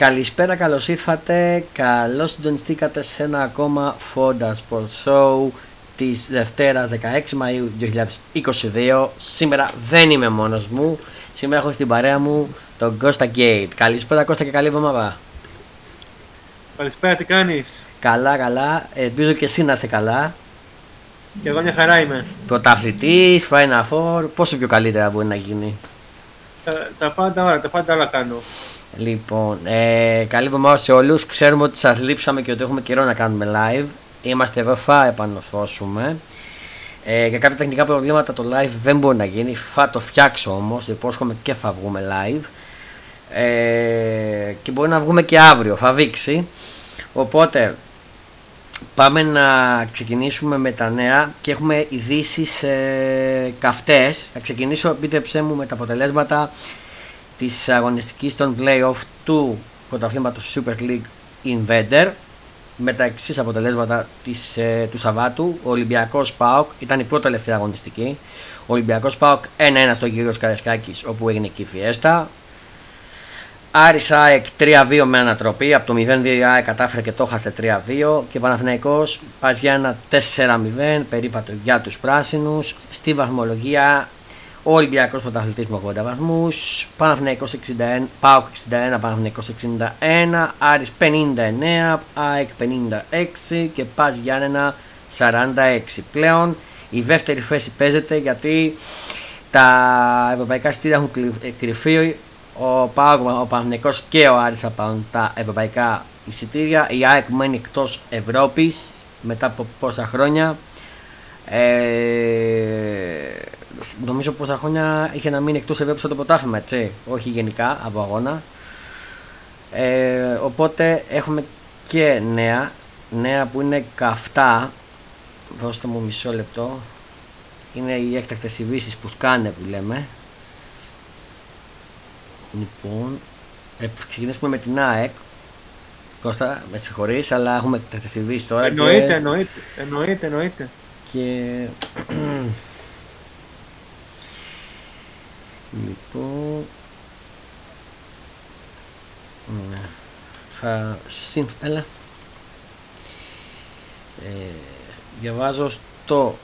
Καλησπέρα, καλώς ήρθατε. Καλώς συντονιστήκατε σε ένα ακόμα Fonda Sport Show της Δευτέρας 16 Μαου 2022. Σήμερα δεν είμαι μόνος μου. Σήμερα έχω στην παρέα μου τον Κώστα Γκέιτ. Καλησπέρα, Κώστα και καλή εβδομάδα. Καλησπέρα, τι κάνεις; Καλά, καλά. Ελπίζω και εσύ να είσαι καλά. Και εγώ μια χαρά είμαι. Πρωταθλητής, Final Four, πόσο πιο καλύτερα μπορεί να γίνει; Τα, τα πάντα όλα, τα πάντα όλα κάνω. Λοιπόν, ε, καλή εβδομάδα σε όλους. Ξέρουμε ότι σας λείψαμε και ότι έχουμε καιρό να κάνουμε live. Είμαστε εδώ, θα επανορθώσουμε. Ε, για κάποια τεχνικά προβλήματα το live δεν μπορεί να γίνει. Θα το φτιάξω όμως, υπόσχομαι και θα βγούμε live. Ε, και μπορεί να βγούμε και αύριο, θα δείξει. Οπότε πάμε να ξεκινήσουμε με τα νέα και έχουμε ειδήσεις ε, καυτές. Θα ξεκινήσω, επίτρεψέ μου, με τα αποτελέσματα της αγωνιστικής των playoff του πρωταθλήματος Super League Invader με τα εξής αποτελέσματα της, ε, του Σαββάτου. Ο Ολυμπιακός ΠΑΟΚ ήταν η πρώτη τελευταία αγωνιστική. Ο Ολυμπιακός ΠΑΟΚ 1-1 στο κύριο Καρεσκάκης όπου έγινε και η Φιέστα. Άρης ΑΕΚ 3-2 με ανατροπή. Από το 0-2 η ΑΕΚ κατάφερε και το έχασε 3-2. Και Παναθηναϊκός πας για ένα 4-0 περίπατο για τους πράσινους. Στη βαθμολογία ο Ολυμπιακός πρωταθλητής με 80 βαθμούς. Παναθυναϊκό 61, Πάοκ 61, Παναθυναϊκό 61, Άρης 59, ΑΕΚ 56 και Πας Γιάννενα 46. Πλέον η δεύτερη θέση παίζεται γιατί τα ευρωπαϊκά στήρια έχουν κρυφεί. Ο Πάοκ, ο Παναθυναϊκός και ο Άρης θα πάρουν τα ευρωπαϊκά εισιτήρια. Η ΑΕΚ μένει εκτός Ευρώπης μετά από πόσα χρόνια. Ε, νομίζω πόσα χρόνια είχε να μείνει εκτός Ευρώπης το ποτάφημα, έτσι. Όχι γενικά από αγώνα. Ε, οπότε έχουμε και νέα. Νέα που είναι καυτά. Δώστε μου μισό λεπτό. Είναι οι έκτακτες ειδήσεις που σκάνε που λέμε. Λοιπόν, ε, ξεκινήσουμε με την ΑΕΚ. Κώστα, με συγχωρείς, αλλά έχουμε έκτακτες ειδήσεις τώρα. Εννοείται, και... εννοείται, εννοείται, εννοείται. Και Λοιπόν, ναι. θα έλα. Ε, διαβάζω στο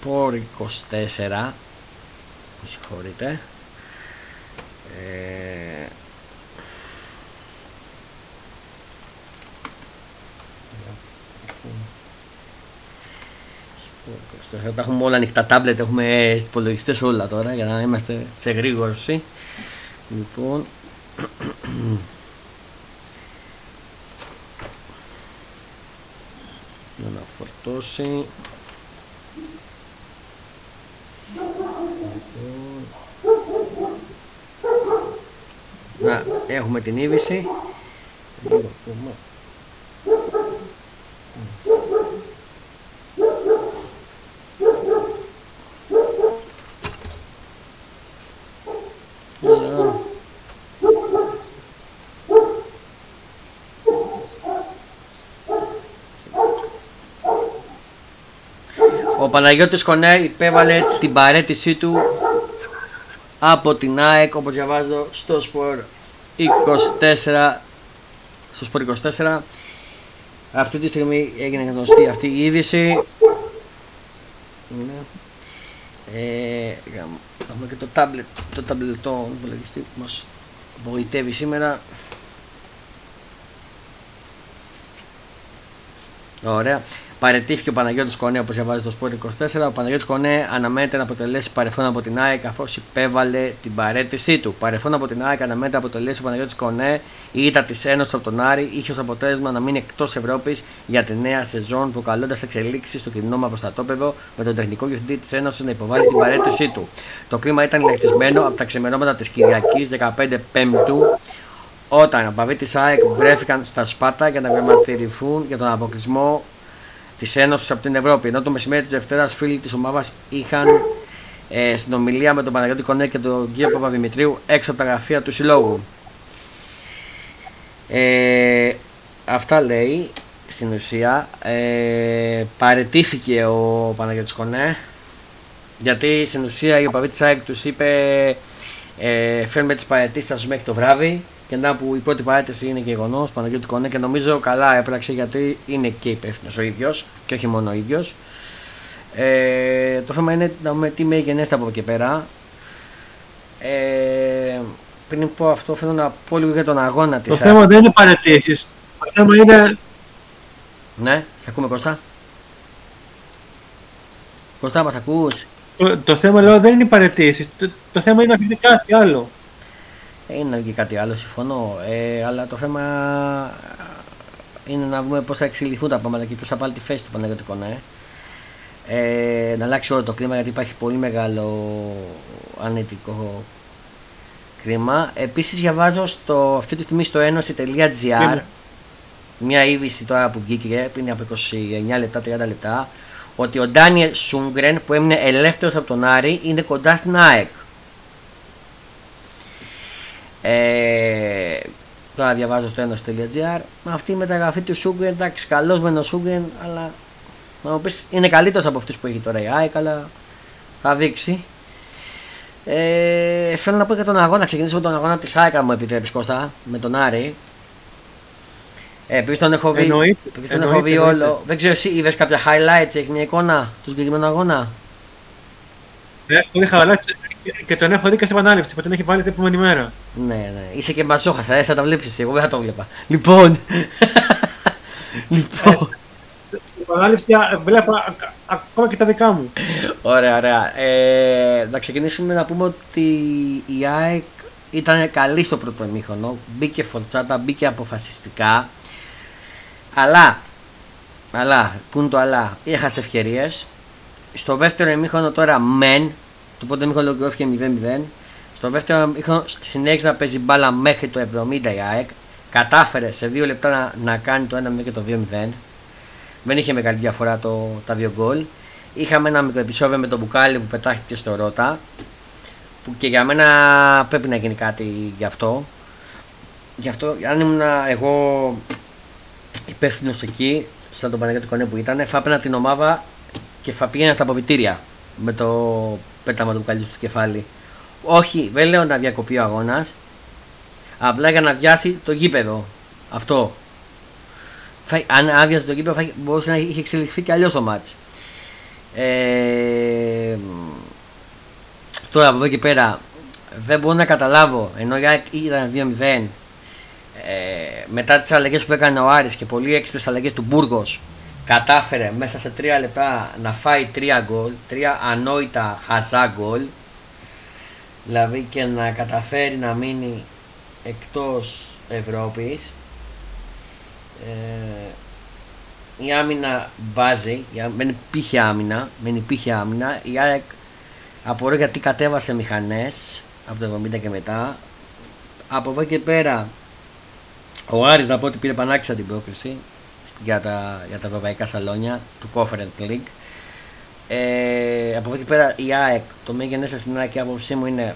Σπορ 24 με συγχωρείτε ε, τα έχουμε όλα ανοιχτά τάμπλετ, έχουμε υπολογιστές όλα τώρα για να είμαστε σε γρήγορση. Λοιπόν. Για να φορτώσει. Λοιπόν. Να, έχουμε την είδηση. Λίγο Παναγιώτης Κονέ υπέβαλε την παρέτησή του από την ΑΕΚ όπως διαβάζω στο Σπορ 24 στο Σπορ 24 αυτή τη στιγμή έγινε γνωστή αυτή η είδηση. Ε, έχουμε και το tablet το tablet το υπολογιστή που μας βοητεύει σήμερα Ωραία. Παρετήθηκε ο Παναγιώτης Κονέ, όπως διαβάζει το Sport 24. Ο Παναγιώτης Κονέ αναμένεται να αποτελέσει παρεφόν από την ΑΕΚ καθώ υπέβαλε την παρέτησή του. Παρεφόν από την ΑΕΚ αναμένεται να αποτελέσει ο Παναγιώτης Κονέ η ήττα της Ένωσης από τον Άρη είχε ως αποτέλεσμα να μείνει εκτός Ευρώπης για τη νέα σεζόν, προκαλώντας εξελίξεις στο κοινό μαυροστατόπεδο με τον τεχνικό διευθυντή της Ένωσης να υποβάλει την παρέτησή του. Το κλίμα ήταν ηλεκτρισμένο από τα ξημερώματα της Κυριακής 15 Πέμπτου όταν οι παβοί της ΑΕΚ βρέθηκαν στα Σπάτα για να διαμαρτυρηθούν για τον αποκλεισμό της Ένωσης από την Ευρώπη. Ενώ το μεσημέρι της Δευτέρας φίλοι της ομάδας είχαν ε, συνομιλία με τον Παναγιώτη Κονέ και τον κύριο Παπαδημητρίου έξω από τα γραφεία του συλλόγου. Ε, αυτά λέει στην ουσία. Ε, παρετήθηκε ο Παναγιώτης Κονέ γιατί στην ουσία η οπαδή της ΑΕΚ τους είπε ε, φέρνουμε τις παρετήσεις σας μέχρι το βράδυ Και να που η πρώτη παρέτηση είναι γεγονός, Παναγιώτη Κονέ και νομίζω καλά έπραξε γιατί είναι και υπεύθυνος ο ίδιος και όχι μόνο ο ίδιος. Ε, το θέμα είναι να δούμε τι με γενέστε από εκεί και πέρα. Ε, πριν πω αυτό, θέλω να πω λίγο για τον αγώνα της. Το θέμα δεν είναι παρετήσει. Το θέμα είναι. Ναι, σε ακούμε Κώστα. Κώστα, μας ακούς; Το, το θέμα λέω δεν είναι οι παρετήσει. Το, το θέμα είναι να πει κάτι άλλο. Ε, Είναι και κάτι άλλο, συμφωνώ. Ε, αλλά το θέμα είναι να δούμε πώς θα εξελιχθούν τα πράγματα και ποιος θα πάρει τη θέση του Παναγιώτικου ναι. Ε, να αλλάξει όλο το κλίμα γιατί υπάρχει πολύ μεγάλο ανετικό κλίμα. Επίσης διαβάζω στο, αυτή τη στιγμή στο ένωση.gr Ναι. μια είδηση τώρα που βγήκε πριν από 29 λεπτά, 30 λεπτά ότι ο Ντάνιελ Σούγκρεν που έμεινε ελεύθερος από τον Άρη είναι κοντά στην ΑΕΚ. Ε, τώρα διαβάζω στο ένωση.gr με αυτή η μεταγραφή του Σούγκρεν, εντάξει καλός μεν ο Σούγκρεν αλλά να μου πεις είναι καλύτερος από αυτούς που έχει τώρα η ΑΕΚ αλλά θα δείξει. Ε, θέλω να πω για τον αγώνα, ξεκινήσω με τον αγώνα της ΑΕΚ αν μου επιτρέπεις Κώστα, με τον Άρη. Ε, επειδή τον έχω δει, Εννοείται, επειδή τον έχω εννοείται, δει εννοείται. όλο. Δεν ξέρω εσύ είδες κάποια highlights, έχεις μια εικόνα του συγκεκριμένου αγώνα; Έχω δει χαλάσει και τον έχω δει και σε επανάληψη που τον έχει βάλει την επόμενη μέρα. Ναι, ναι. Είσαι και μπαζόχας, ε, θα τα βλέπεις εσύ, εγώ δεν θα το βλέπα. Λοιπόν, λοιπόν, Στην επανάληψη α, βλέπω α- α- ακόμα και τα δικά μου. Ωραία, ωραία. Ε, να ξεκινήσουμε να πούμε ότι η ΑΕΚ ήταν καλή στο πρώτο ημίχρονο. Μπήκε φορτσάτα, μπήκε αποφασιστικά. Αλλά, αλλά, πού είναι το αλλά, έχασε ευκαιρίες. Στο δεύτερο ημίχρονο τώρα μεν, το πρώτο ημίχρονο ολοκληρώθηκε 0-0. Στο δεύτερο ημίχρονο συνέχισε να παίζει μπάλα μέχρι το 70 η ΑΕΚ. Κατάφερε σε δύο λεπτά να, να κάνει το 1-0 και το 2-0. Δεν είχε μεγάλη διαφορά το, τα δύο γκολ. Είχαμε ένα μικρό επεισόδιο με τον Μπουκάλι που πετάχτηκε στο Ρότα. Που και για μένα πρέπει να γίνει κάτι γι' αυτό. Γι' αυτό, αν ήμουν εγώ υπεύθυνος εκεί, σαν τον Παναγιώτη Κονέ που ήταν, θα έπαιρνα την ομάδα και θα πήγαινα στα αποβιτήρια με το πέταμα του Μπουκάλι στο κεφάλι. Όχι, δεν λέω να διακοπεί ο αγώνας. Απλά για να διάσει το γήπεδο. Αυτό. Θα, αν άδειασε το γήπεδο θα μπορούσε να είχε εξελιχθεί και αλλιώς το μάτς. Ε, τώρα από εδώ και πέρα δεν μπορώ να καταλάβω ενώ η ΑΕΚ ήταν 2-0 ε, μετά τις αλλαγές που έκανε ο Άρης και πολύ έξυπνες αλλαγές του Μπούργος κατάφερε μέσα σε 3 λεπτά να φάει 3 γκολ, 3 ανόητα χαζά γκολ δηλαδή και να καταφέρει να μείνει εκτός Ευρώπης ε, η άμυνα μπάζει, η ά- δεν υπήρχε άμυνα, δεν υπήρχε άμυνα. Η ΑΕΚ απορώ γιατί κατέβασε μηχανές από το 70 και μετά. Από εδώ και πέρα ο Άρης να πω ότι πήρε πανάξια την πρόκριση για τα, για τα ευρωπαϊκά σαλόνια του Conference League. Ε, από εδώ και πέρα η ΑΕΚ, το μέγενες στην ΑΕΚ η άποψή μου είναι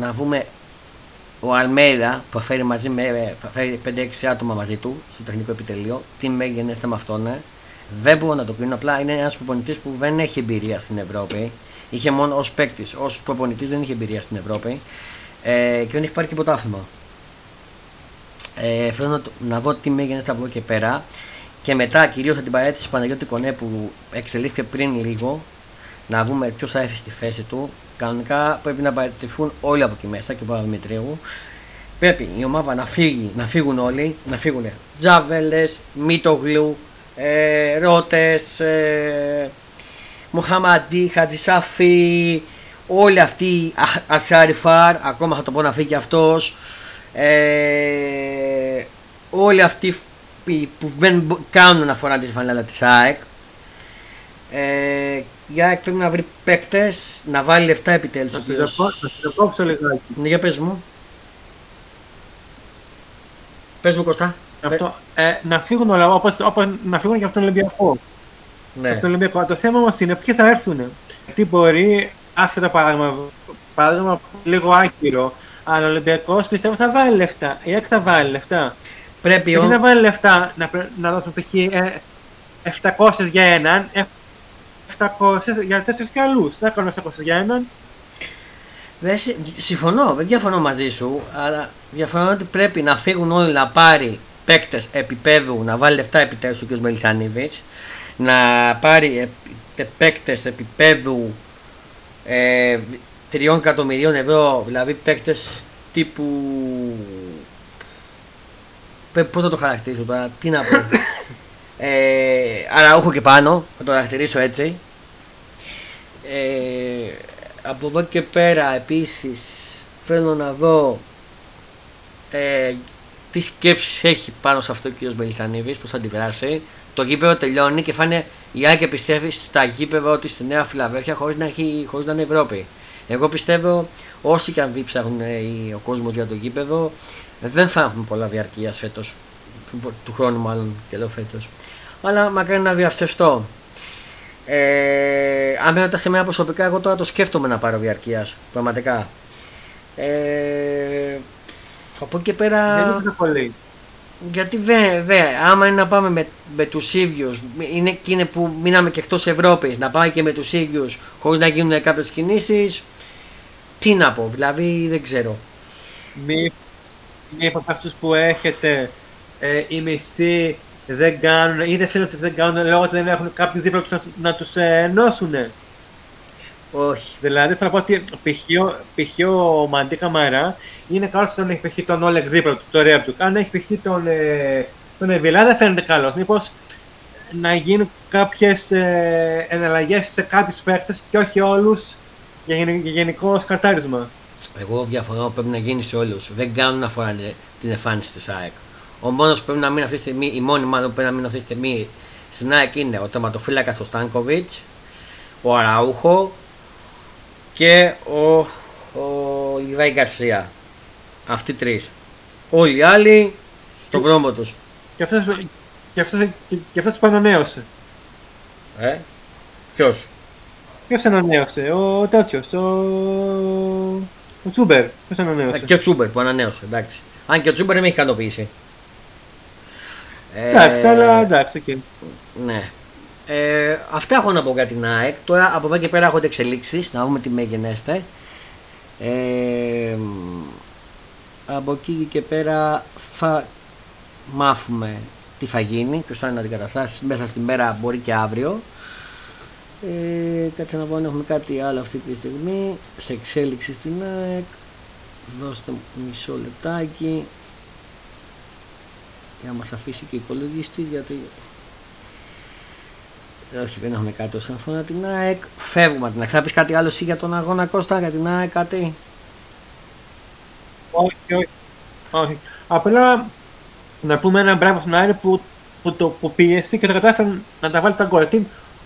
να βούμε ο Αλμέιδα που θα φέρει μαζί με θα φέρει 5-6 άτομα μαζί του στο τεχνικό επιτελείο. Τι μέγενε με αυτόν, ε. Δεν μπορώ να το κρίνω. Απλά είναι ένας προπονητής που δεν έχει εμπειρία στην Ευρώπη. Είχε μόνο ως παίκτης, ως προπονητής δεν είχε εμπειρία στην Ευρώπη. Ε, και δεν έχει πάρει και πρωτάθλημα. Ε, θέλω να, το- να δω τι μέγενε από εδώ και πέρα. Και μετά κυρίως την παρέτηση του Παναγιώτη Κονέ που εξελίχθηκε πριν λίγο. Να δούμε ποιος θα έρθει στη θέση του. Κανονικά πρέπει να παραιτηθούν όλοι από εκεί μέσα και ο Παπαδημητρίου. Πρέπει η ομάδα να φύγει, να φύγουν όλοι, να φύγουν Τζάβελες, Μίτογλου, ε, Ρότες, ε, Μοχαμαντή, Χατζησάφη, όλοι αυτοί, Α- Ασάριφαρ, ακόμα θα το πω να φύγει αυτός. Ε, όλοι αυτοί που- που δεν μπο- κάνουν αναφορά της φανέλα της ΑΕΚ. Ε, η ΑΕΚ πρέπει να βρει παίκτες, να βάλει λεφτά επιτέλους. Να σε διακό- να σε διακόψω λιγάκι. Ναι, για πες μου. Πες μου Κωστά. Αυτό, ε, να φύγουν όλα, όπως, όπως να φύγουν και από τον Ολυμπιακό. Ναι. Από τον Ολυμπιακό. Το θέμα όμως είναι ποιοι θα έρθουν. Τι μπορεί, άσχετα παράδειγμα, παράδειγμα λίγο άκυρο, αλλά ο Ολυμπιακός πιστεύω θα βάλει λεφτά. Η ΑΕΚ θα βάλει λεφτά. Πρέπει Γιατί ο... να βάλει λεφτά να, πρε- να δώσουν π.χ. ε, 700 για έναν, ε, 700 για τέσσερις και άλλους. Θα κάνουν 700 για έναν. Δεν συ- συμφωνώ, δεν διαφωνώ μαζί σου, αλλά διαφωνώ ότι πρέπει να φύγουν όλοι να πάρει παίκτες επίπεδου, να βάλει λεφτά επιτέλους ο κ. Μελισανίδης, να πάρει παίκτες επίπεδου ε, 3 εκατομμυρίων ευρώ, δηλαδή παίκτες τύπου. Πώς θα το χαρακτηρίσω τώρα, τι να πω. ε, αραούχο και πάνω, θα το χαρακτηρίσω έτσι. Ε, από εδώ και πέρα επίσης θέλω να δω ε, τι σκέψεις έχει πάνω σε αυτό ο κ. Μελισανίδης, πώς θα αντιδράσει. Το γήπεδο τελειώνει και φάνε η Άκη πιστεύει στα γήπεδα ότι στη Νέα Φιλαδέλφια χωρίς να, έχει, χωρίς να είναι Ευρώπη. Εγώ πιστεύω όσοι και αν δει ψάχνουν ε, ο κόσμος για το γήπεδο δεν θα έχουν πολλά διαρκείας φέτος, του χρόνου μάλλον και λέω φέτος. Αλλά μακάρι να διαυστευτώ. Ε, αν με ρωτάς εμένα προσωπικά, εγώ τώρα το σκέφτομαι να πάρω διαρκείας. Πραγματικά. Ε, από εκεί και πέρα. Δεν είναι πολύ. Γιατί δε, δε, άμα είναι να πάμε με, με τους ίδιους, είναι εκείνοι που μείναμε και εκτός Ευρώπης, να πάμε και με τους ίδιους χωρίς να γίνουν κάποιες κινήσεις. Τι να πω, δηλαδή δεν ξέρω. Μη, μήπως αυτούς που έχετε ε, οι μισοί δεν κάνουν ή δεν θέλουν ότι δεν κάνουν λόγω ότι δεν έχουν κάποιους δίπλα τους να, να τους ε, ενώσουν. Όχι. Δηλαδή θα πω ότι π.χ. ο- π.χ. ο Μαντί Καμαρά είναι καλός όταν έχει π.χ. τον Όλεκ δίπλα του, το ρέμπ του. Αν έχει π.χ. τον, ε, τον Εβιλά δεν φαίνεται καλός. Μήπως να γίνουν κάποιες ε, εναλλαγές σε κάποιους παίκτες και όχι όλους για, γεν- για γενικό σκαρτάρισμα. Εγώ διαφωνώ πρέπει να γίνει σε όλους. Δεν κάνουν να φοράνε την εμφάνιση του ΑΕΚ. Ο μόνος που πρέπει να μείνει αυτή τη στιγμή, η μόνη μάλλον που πρέπει να μείνει αυτή τη στιγμή στην ΑΕΚ είναι ο τερματοφύλακας ο Στάνκοβιτς, ο Αραούχο και ο, ο Ιβάη Γκαρσία. Αυτοί τρεις. Όλοι οι άλλοι στο βρώμο τους. Και αυτός, και αυτός, και, και αυτός που ανανέωσε. Ε; Ποιος; Ποιος ανανέωσε, ο τέτοιος, ο, ο Τσούμπερ. Ποιος ανανέωσε; Και ο Τσούμπερ που ανανέωσε. Εντάξει. Αν και ο Τσούμπερ δεν με έχει ικανοποιήσει. Ε, Εντάξει, αλλά εντάξει, οκ. Ναι. Ε, αυτά έχω να πω για την ΑΕΚ. Τώρα από εδώ και πέρα έχω εξελίξεις. Να δούμε τι μέγενέστε. Ε, από εκεί και πέρα θα μάθουμε τι θα γίνει, ποιος θα είναι αντικαταστάσεις μέσα στη μέρα, μπορεί και αύριο. Ε, κάτσε να πω αν έχουμε κάτι άλλο αυτή τη στιγμή. Σε εξέλιξη στην ΑΕΚ. Δώστε μου μισό λεπτάκι. Για να μας αφήσει και η υπολογιστής γιατί όχι, δεν έχουμε κάτι όσον αφορά την ΑΕΚ. Φεύγουμε από την ΑΕΚ. Θα πεις κάτι άλλο εσύ για τον αγώνα Κώστα, για την ΑΕΚ, κάτι; Όχι, όχι. όχι. Απλά να πούμε ένα μπράβο στον Άρη που, που, το, που πίεσε και το κατάφερε να τα βάλει τα γκολ.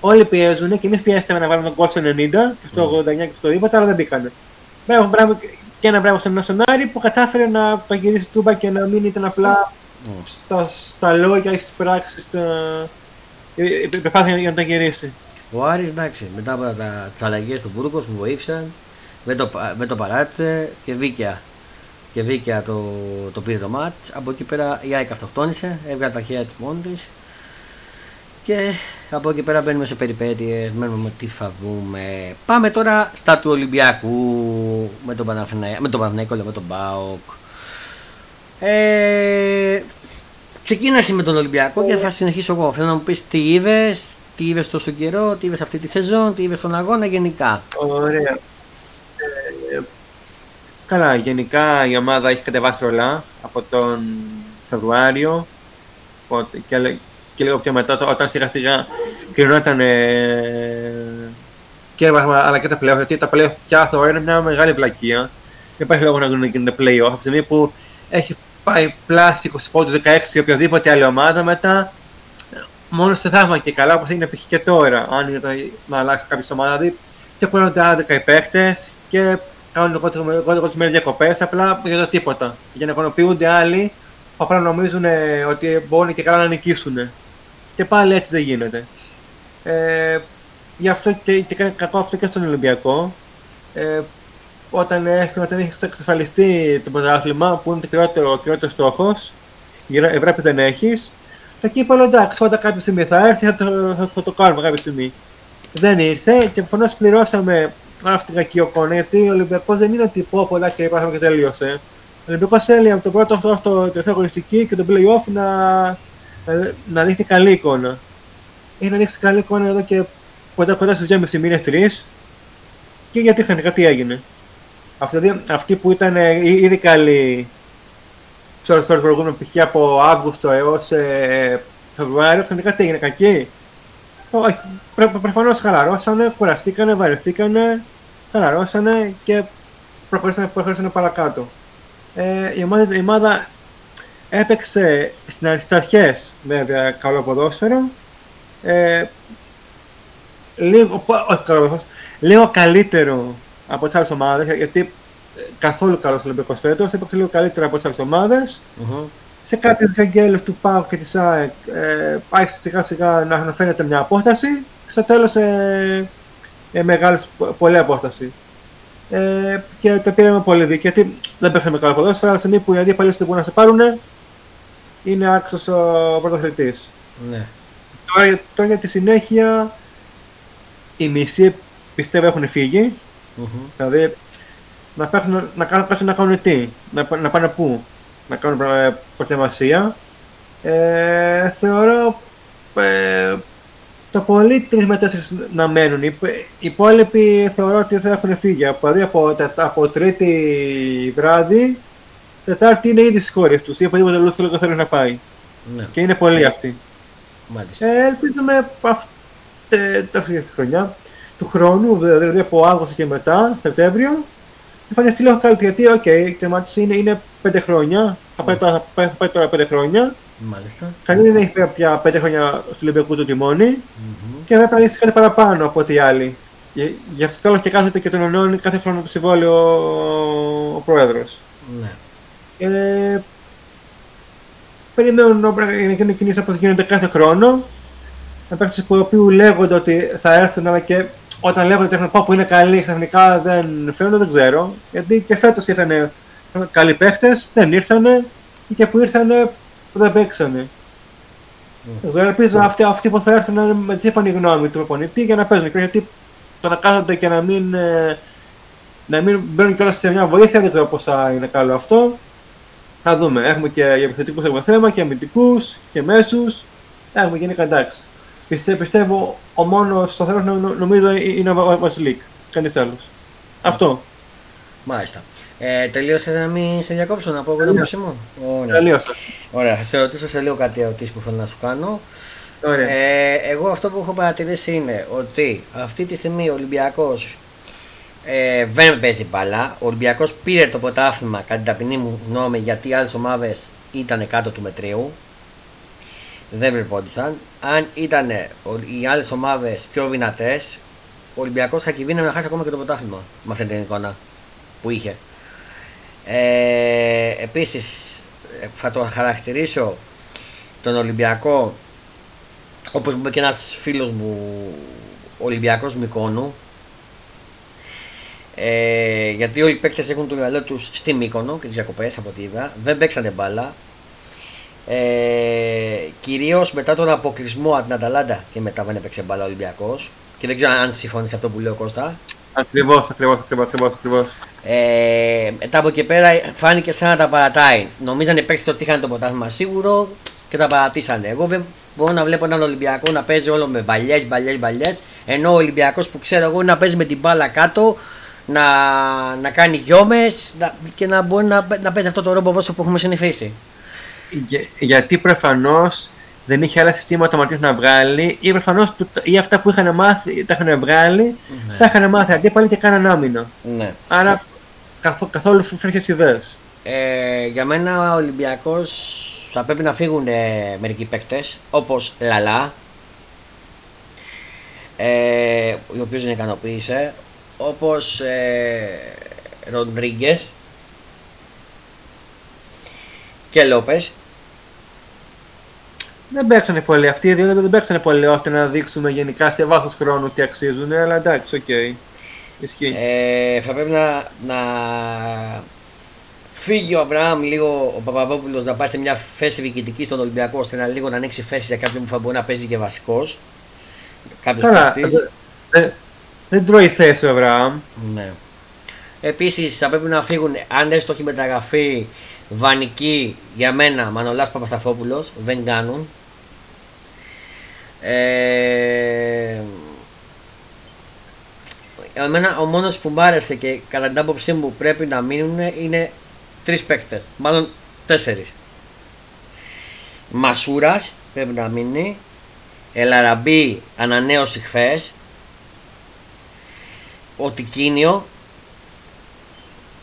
Τι, Όλοι πιέζουν και εμείς πιέσταμε να βάλουμε γκολ στο 90 και στο 89 και στο τίποτα, αλλά δεν μπήκανε. Μπράβο, μπράβο, και ένα μπράβο στον στον Άρη που κατάφερε να το γυρίσει τούμπα και να μην ήταν απλά στα, στα λόγια ή στις πράξεις. Στα... Η, η, η προσπάθεια για να τα γυρίσει. Ο Άρης εντάξει, μετά από τα, τις αλλαγές του Μπούργκος που βοήθησαν, δεν το, πα- δεν το παράτησε και δίκαια. Και δίκαια το, το πήρε το μάτς. Από εκεί πέρα η ΑΕΚ αυτοκτόνησε, έβγαλε τα χέρια της μόνη της. Και από εκεί πέρα μπαίνουμε σε περιπέτειες, μένουμε με τι θα δούμε. Πάμε τώρα στα του Ολυμπιακού με τον Παναθηναϊκό, με τον Παναθηναϊκό, λέω, με τον ΠΑΟΚ. Ε, ξεκίνασε με τον Ολυμπιακό και θα συνεχίσω εγώ. Θέλω να μου πεις τι είδες, τι είδες τόσο καιρό, τι είδες αυτή τη σεζόν, τι είδες στον αγώνα γενικά. Ωραία. Ε, καλά, γενικά η ομάδα έχει κατεβάσει όλα από τον Φεβρουάριο οπότε, και, λέ- και λίγο πιο μετά, το- όταν σιγά σιγά κρινόταν ε, και βαθμα, αλλά και τα playoff, γιατί τα playoff πια θεωρώ είναι μια μεγάλη πλακία. Δεν υπάρχει λόγος να γίνονται playoff. Από τη στιγμή που έχει πάει πλάσι 20 πόντους 16 και οποιοδήποτε άλλη ομάδα μετά μόνο σε θαύμα και καλά όπως έγινε π.χ. και τώρα αν είναι το- να αλλάξει κάποια ομάδα δηλαδή και παίρνονται άδικα οι παίχτες και κάνουν λιγότερο τις μέρες διακοπές απλά για το τίποτα για να ικανοποιούνται άλλοι που απλά νομίζουν ε, ότι μπορούν και καλά να νικήσουν και πάλι έτσι δεν γίνεται ε, γι' αυτό και, και κάνει κακό αυτό και στον Ολυμπιακό ε, όταν, έχει, όταν έχει εξασφαλιστεί το πρωτάθλημα που είναι το κυριότερο, ο κυριότερος στόχος η Ευρώπη δεν έχεις το κύπελο εντάξει, όταν κάποια στιγμή θα έρθει θα το, θα, θα το κάνουμε κάποια στιγμή. Δεν ήρθε και προφανώς πληρώσαμε αυτή κακή ο Κόνε, γιατί ο Ολυμπιακός δεν είναι ότι πω πολλά και υπάρχαμε και τελείωσε. Ο Ολυμπιακός θέλει από το πρώτο αυτό, αυτό το τελευταίο αγωνιστική και το playoff να, να, να δείχνει καλή εικόνα. Έχει να δείξει καλή εικόνα εδώ και κοντά, κοντά στους 2,5 μήνε, 3 και γιατί ξαφνικά τι έγινε. Αυτοί, αυτοί που ήταν ε, ήδη καλοί στο προηγούμενο π.χ. από Αύγουστο έως ε, Φεβρουάριο, ξαφνικά τι έγινε, κακοί. Όχι, προφανώς χαλαρώσανε, κουραστήκανε, βαρεθήκανε, χαλαρώσανε και προχωρήσανε, προχωρήσανε παρακάτω. Ε, η, ομάδα, η ομάδα έπαιξε στις αρχές βέβαια καλό ποδόσφαιρο, ε, λίγο, όχι καλό λίγο καλύτερο από τις άλλες ομάδες, γιατί καθόλου καλός ο Ολυμπιακός φέτος, έπαιξε λίγο καλύτερο από τις άλλες ομάδες. Mm-hmm. Σε κάποιε αγγέλε του ΠΑΟΚ και της ΑΕΚ ε, πάει σιγά σιγά να φαίνεται μια απόσταση. Στο τέλος ε, ε, μεγάλης, πολλή απόσταση. Ε, και το πήραμε πολύ δίκαιο γιατί δεν παίξαμε καλό ποδόσφαιρο, αλλά στιγμή που οι αντίπαλοι δεν μπορούν να σε πάρουν, είναι άξιος ο πρωτοθλητή. Ναι. Τώρα, τώρα για τη συνέχεια, η μισή πιστεύω έχουν φύγει. Mm-hmm. Δηλαδή να, πέφτουν, να, κάνουν, να κάνουν τι, να, να πάνε πού, να κάνουν προετοιμασία. Ε, θεωρώ ε, το πολύ τρεις με τέσσερις να μένουν. Οι, υπόλοιποι θεωρώ ότι θα έχουν φύγει. Δηλαδή από, από τρίτη βράδυ, Τετάρτη είναι ήδη στις χώρες τους ή οπουδήποτε αλλού θέλω, θέλει να πάει. Ναι. Και είναι πολλοί αυτοί. Μάλιστα. Ε, ελπίζουμε αυτή τη χρονιά του χρόνου, δηλαδή από Αύγουστο και μετά, Σεπτέμβριο, εμφανιστεί λίγο καλύτερη γιατί, οκ, okay, το μάτι είναι, είναι 5 χρόνια, θα πάει, τώρα, θα πάει τώρα 5 χρόνια. Μάλιστα. Κανεί δεν έχει πια 5 χρόνια στο Ολυμπιακό του τιμόνι mm-hmm. και πρέπει να έχει κάτι παραπάνω από ό,τι άλλοι. Γι' αυτό τέλο και κάθεται και τον ενώνει κάθε χρόνο το συμβόλαιο ο, ο πρόεδρος. Ναι. Ε, περιμένουν να γίνουν κινήσεις όπως γίνονται κάθε χρόνο. Να παίξει που λέγονται ότι θα έρθουν αλλά και όταν λέγονται ότι έχουν που είναι καλοί, ξαφνικά δεν φαίνονται, δεν ξέρω. Γιατί και φέτος ήρθαν καλοί παίχτε, δεν ήρθαν και που ήρθαν δεν παίξανε. Mm. ελπίζω mm. αυτοί, αυτοί που θα έρθουν να με τι είπαν η γνώμη του προπονητή για να παίζουν. Γιατί το να κάθονται και να μην, ε, να μην μπαίνουν κιόλας σε μια βοήθεια δεν ξέρω πώς θα είναι καλό αυτό. Θα δούμε. Έχουμε και για επιθετικούς έχουμε θέμα και αμυντικούς και μέσους. Έχουμε γενικά εντάξει. Πιστεύω, πιστεύω ο μόνος σταθερό νομίζω είναι ο Βασιλίκ. Κανείς άλλος. Αυτό. Μάλιστα. Ε, τελείωσε να μην σε διακόψω να πω εγώ το μου; Τελείωσε. Ωραία, θα σε ρωτήσω σε λίγο κάτι ερωτήσεις που θέλω να σου κάνω. Ωραία. Ε, εγώ αυτό που έχω παρατηρήσει είναι ότι αυτή τη στιγμή ο Ολυμπιακός ε, δεν παίζει μπαλά. Ο Ολυμπιακός πήρε το πρωτάθλημα κατά την ταπεινή μου γνώμη γιατί οι άλλες ομάδες ήταν κάτω του μετρίου δεν βλεπόντουσαν. Αν ήταν οι άλλες ομάδες πιο δυνατές, ο Ολυμπιακός θα κυβίνει να χάσει ακόμα και το πρωτάθλημα με αυτή την εικόνα που είχε. Ε, Επίσης, θα το χαρακτηρίσω τον Ολυμπιακό όπως μου είπε και ένας φίλος μου Ολυμπιακός Μικόνου. Ε, γιατί όλοι οι παίκτες έχουν το μυαλό τους στη Μύκονο και τις διακοπές από ό,τι είδα. Δεν παίξανε μπάλα. Ε, Κυρίως μετά τον αποκλεισμό από την Αταλάντα και μετά δεν έπαιξε μπαλά ο Ολυμπιακός. Και δεν ξέρω αν συμφωνεί αυτό που λέει ο Κώστα. Ακριβώς, ακριβώς, ακριβώς. Ακριβώς. Ε, μετά από εκεί πέρα φάνηκε σαν να τα παρατάει. Νομίζανε οι παίκτες ότι είχαν το ποτάσμα σίγουρο και τα παρατήσανε. Εγώ δεν μπορώ να βλέπω έναν Ολυμπιακό να παίζει όλο με μπαλιές, μπαλιές, μπαλιές. Ενώ ο Ολυμπιακός που ξέρω εγώ να παίζει με την μπάλα κάτω, να, να κάνει γιόμες και να μπορεί να, να παίζει αυτό το ρόμπο που έχουμε συνηθίσει γιατί προφανώς δεν είχε άλλα συστήματα ο να βγάλει ή προφανώς ή αυτά που είχαν μάθει τα είχαν βγάλει, ναι. τα είχαν μάθει αντίπαλοι και κάναν άμυνα. Ναι. Άρα καθ, καθόλου φρέχε ιδέες. Ε, για μένα ο Ολυμπιακός θα πρέπει να φύγουν ε, μερικοί παίκτες όπως Λαλά, ε, ο οποίος δεν ικανοποίησε, όπως ε, Ροντρίγκες και Λόπες δεν παίξανε πολύ αυτοί οι δύο, δεν παίξανε πολύ ώστε να δείξουμε γενικά σε βάθος χρόνου τι αξίζουν, αλλά εντάξει, OK. Okay. Ισχύει. Ε, θα πρέπει να, να φύγει ο Αβραάμ λίγο, ο Παπαδόπουλος να πάει σε μια θέση διοικητική στον Ολυμπιακό ώστε να λίγο να ανοίξει θέση για κάποιον που θα μπορεί να παίζει και βασικός. Κάποιος παίκτης. Δεν τρώει θέση ο Αβραάμ. Ναι. Επίσης θα πρέπει να φύγουν, αν έστω έχει μεταγραφεί βανική για μένα Μανολάς Παπασταφόπουλος, δεν κάνουν. Ε, εμένα ο μόνος που μου άρεσε και κατά την άποψή μου πρέπει να μείνουν είναι τρεις παίκτες, μάλλον τέσσερις. Μασούρας πρέπει να μείνει, Ελαραμπή ανανέωση χθες. Ο Τικίνιο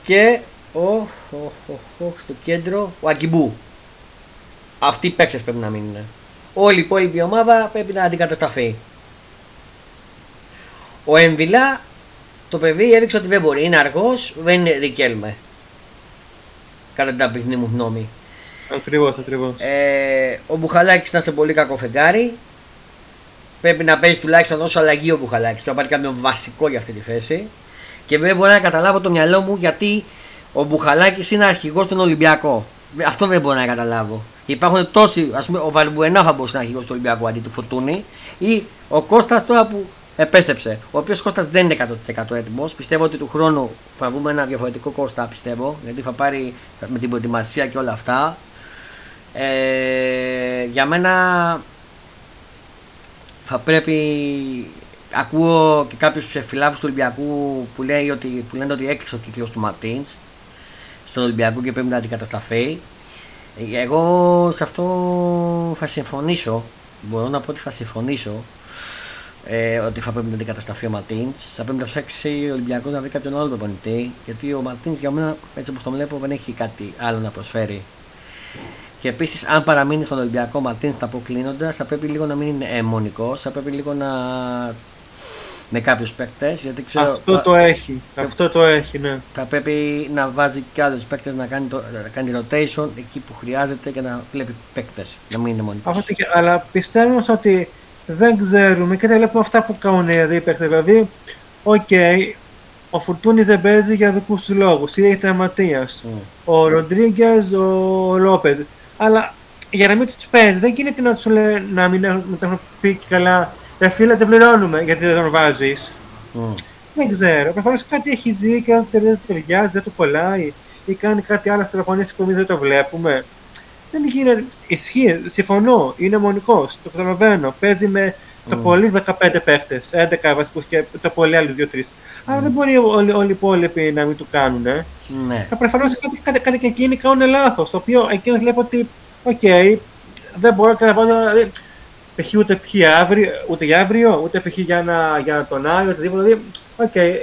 και ο, ο, ο, ο, στο κέντρο ο Αγκιμπού. Αυτοί οι παίκτες πρέπει να μείνουν. Όλη η υπόλοιπη ομάδα πρέπει να αντικατασταθεί. Ο Εμβιλά το παιδί έδειξε ότι δεν μπορεί. Είναι αργός, δεν είναι Ρικέλμε. Κατά την ταπεινή μου γνώμη. Ακριβώς, ακριβώς. Ε, ο Μπουχαλάκης ήταν σε πολύ κακό φεγγάρι. Πρέπει να παίζεις τουλάχιστον όσο αλλαγή ο Μπουχαλάκη. Πρέπει να πάρει κάποιον βασικό για αυτή τη θέση. Και δεν μπορώ να καταλάβω το μυαλό μου γιατί ο Μπουχαλάκης είναι αρχηγός στον Ολυμπιακό. Αυτό δεν μπορώ να καταλάβω. Υπάρχουν τόσοι, ας πούμε, ο Βαλμπουενά θα μπορούσε να είναι αρχηγός του Ολυμπιακού αντί του Φωτούνη. Ή ο Κώστας τώρα που επέστρεψε. Ο οποίος Κώστας δεν είναι 100% έτοιμος. Πιστεύω ότι του χρόνου θα βγούμε ένα διαφορετικό Κώστα, πιστεύω. Γιατί θα πάρει με την προετοιμασία και όλα αυτά. Ε, για μένα θα πρέπει ακούω και κάποιους ψεφιλάβους του Ολυμπιακού που, λέει ότι, που λένε ότι έκλεισε ο κύκλος του Ματίνς στον Ολυμπιακό και πρέπει να αντικατασταθεί εγώ σε αυτό θα συμφωνήσω μπορώ να πω ότι θα συμφωνήσω ε, ότι θα πρέπει να αντικατασταθεί ο Ματίν. Θα πρέπει να ψάξει ο Ολυμπιακός να βρει κάποιον άλλο προπονητή. Γιατί ο Ματίν για μένα, έτσι όπως το βλέπω, δεν έχει κάτι άλλο να προσφέρει. Και επίσης, αν παραμείνει στον Ολυμπιακό Ματίν τα αποκλίνοντας, θα πρέπει λίγο να μην είναι αιμονικός, θα πρέπει λίγο να. με κάποιους παίκτες. Αυτό το έχει. Αυτό το έχει, ναι. Θα πρέπει να βάζει και άλλους παίκτες να κάνει, το, να κάνει rotation εκεί που χρειάζεται και να βλέπει παίκτες. Να μην είναι μονικό. Αλλά πιστεύω ότι δεν ξέρουμε και δεν βλέπουμε αυτά που κάνουν οι παίκτες. Δηλαδή, OK, okay, ο Φουρτούνη δεν παίζει για δικούς τους λόγους, ή έχει τραυματία. Mm. Ο Ροντρίγκες, ο Λόπες. Αλλά για να μην τους παίζεις, δεν γίνεται να του λέει να μην έχουν πει και καλά. Ρε φίλε, δεν πληρώνουμε γιατί δεν τον βάζεις. Mm. Δεν ξέρω. Προφανώς κάτι έχει δει και αν δεν ταιριάζει, δεν το κολλάει ή κάνει κάτι άλλο στο που εμείς δεν το βλέπουμε. Δεν γίνεται. Ισχύει, συμφωνώ. Είναι μονικός. Το καταλαβαίνω. Παίζει με το πολύ 15 παίχτες, 11 βασικούς και το πολύ άλλους 2-3. Αλλά δεν μπορεί όλοι, όλοι οι υπόλοιποι να μην του κάνουν. Ε. Ναι. Προφανώς κάτι, κάτι, κάτι και εκείνοι κάνουν λάθος. Το οποίο εκείνος βλέπω ότι, οκ, okay, δεν μπορώ να καταλαβαίνω. Δηλαδή, π.χ. ούτε π.χ. αύριο, ούτε για αύριο, ούτε π.χ. για, να, για τον Άγιο, οτιδήποτε. Δηλαδή, οκ, okay,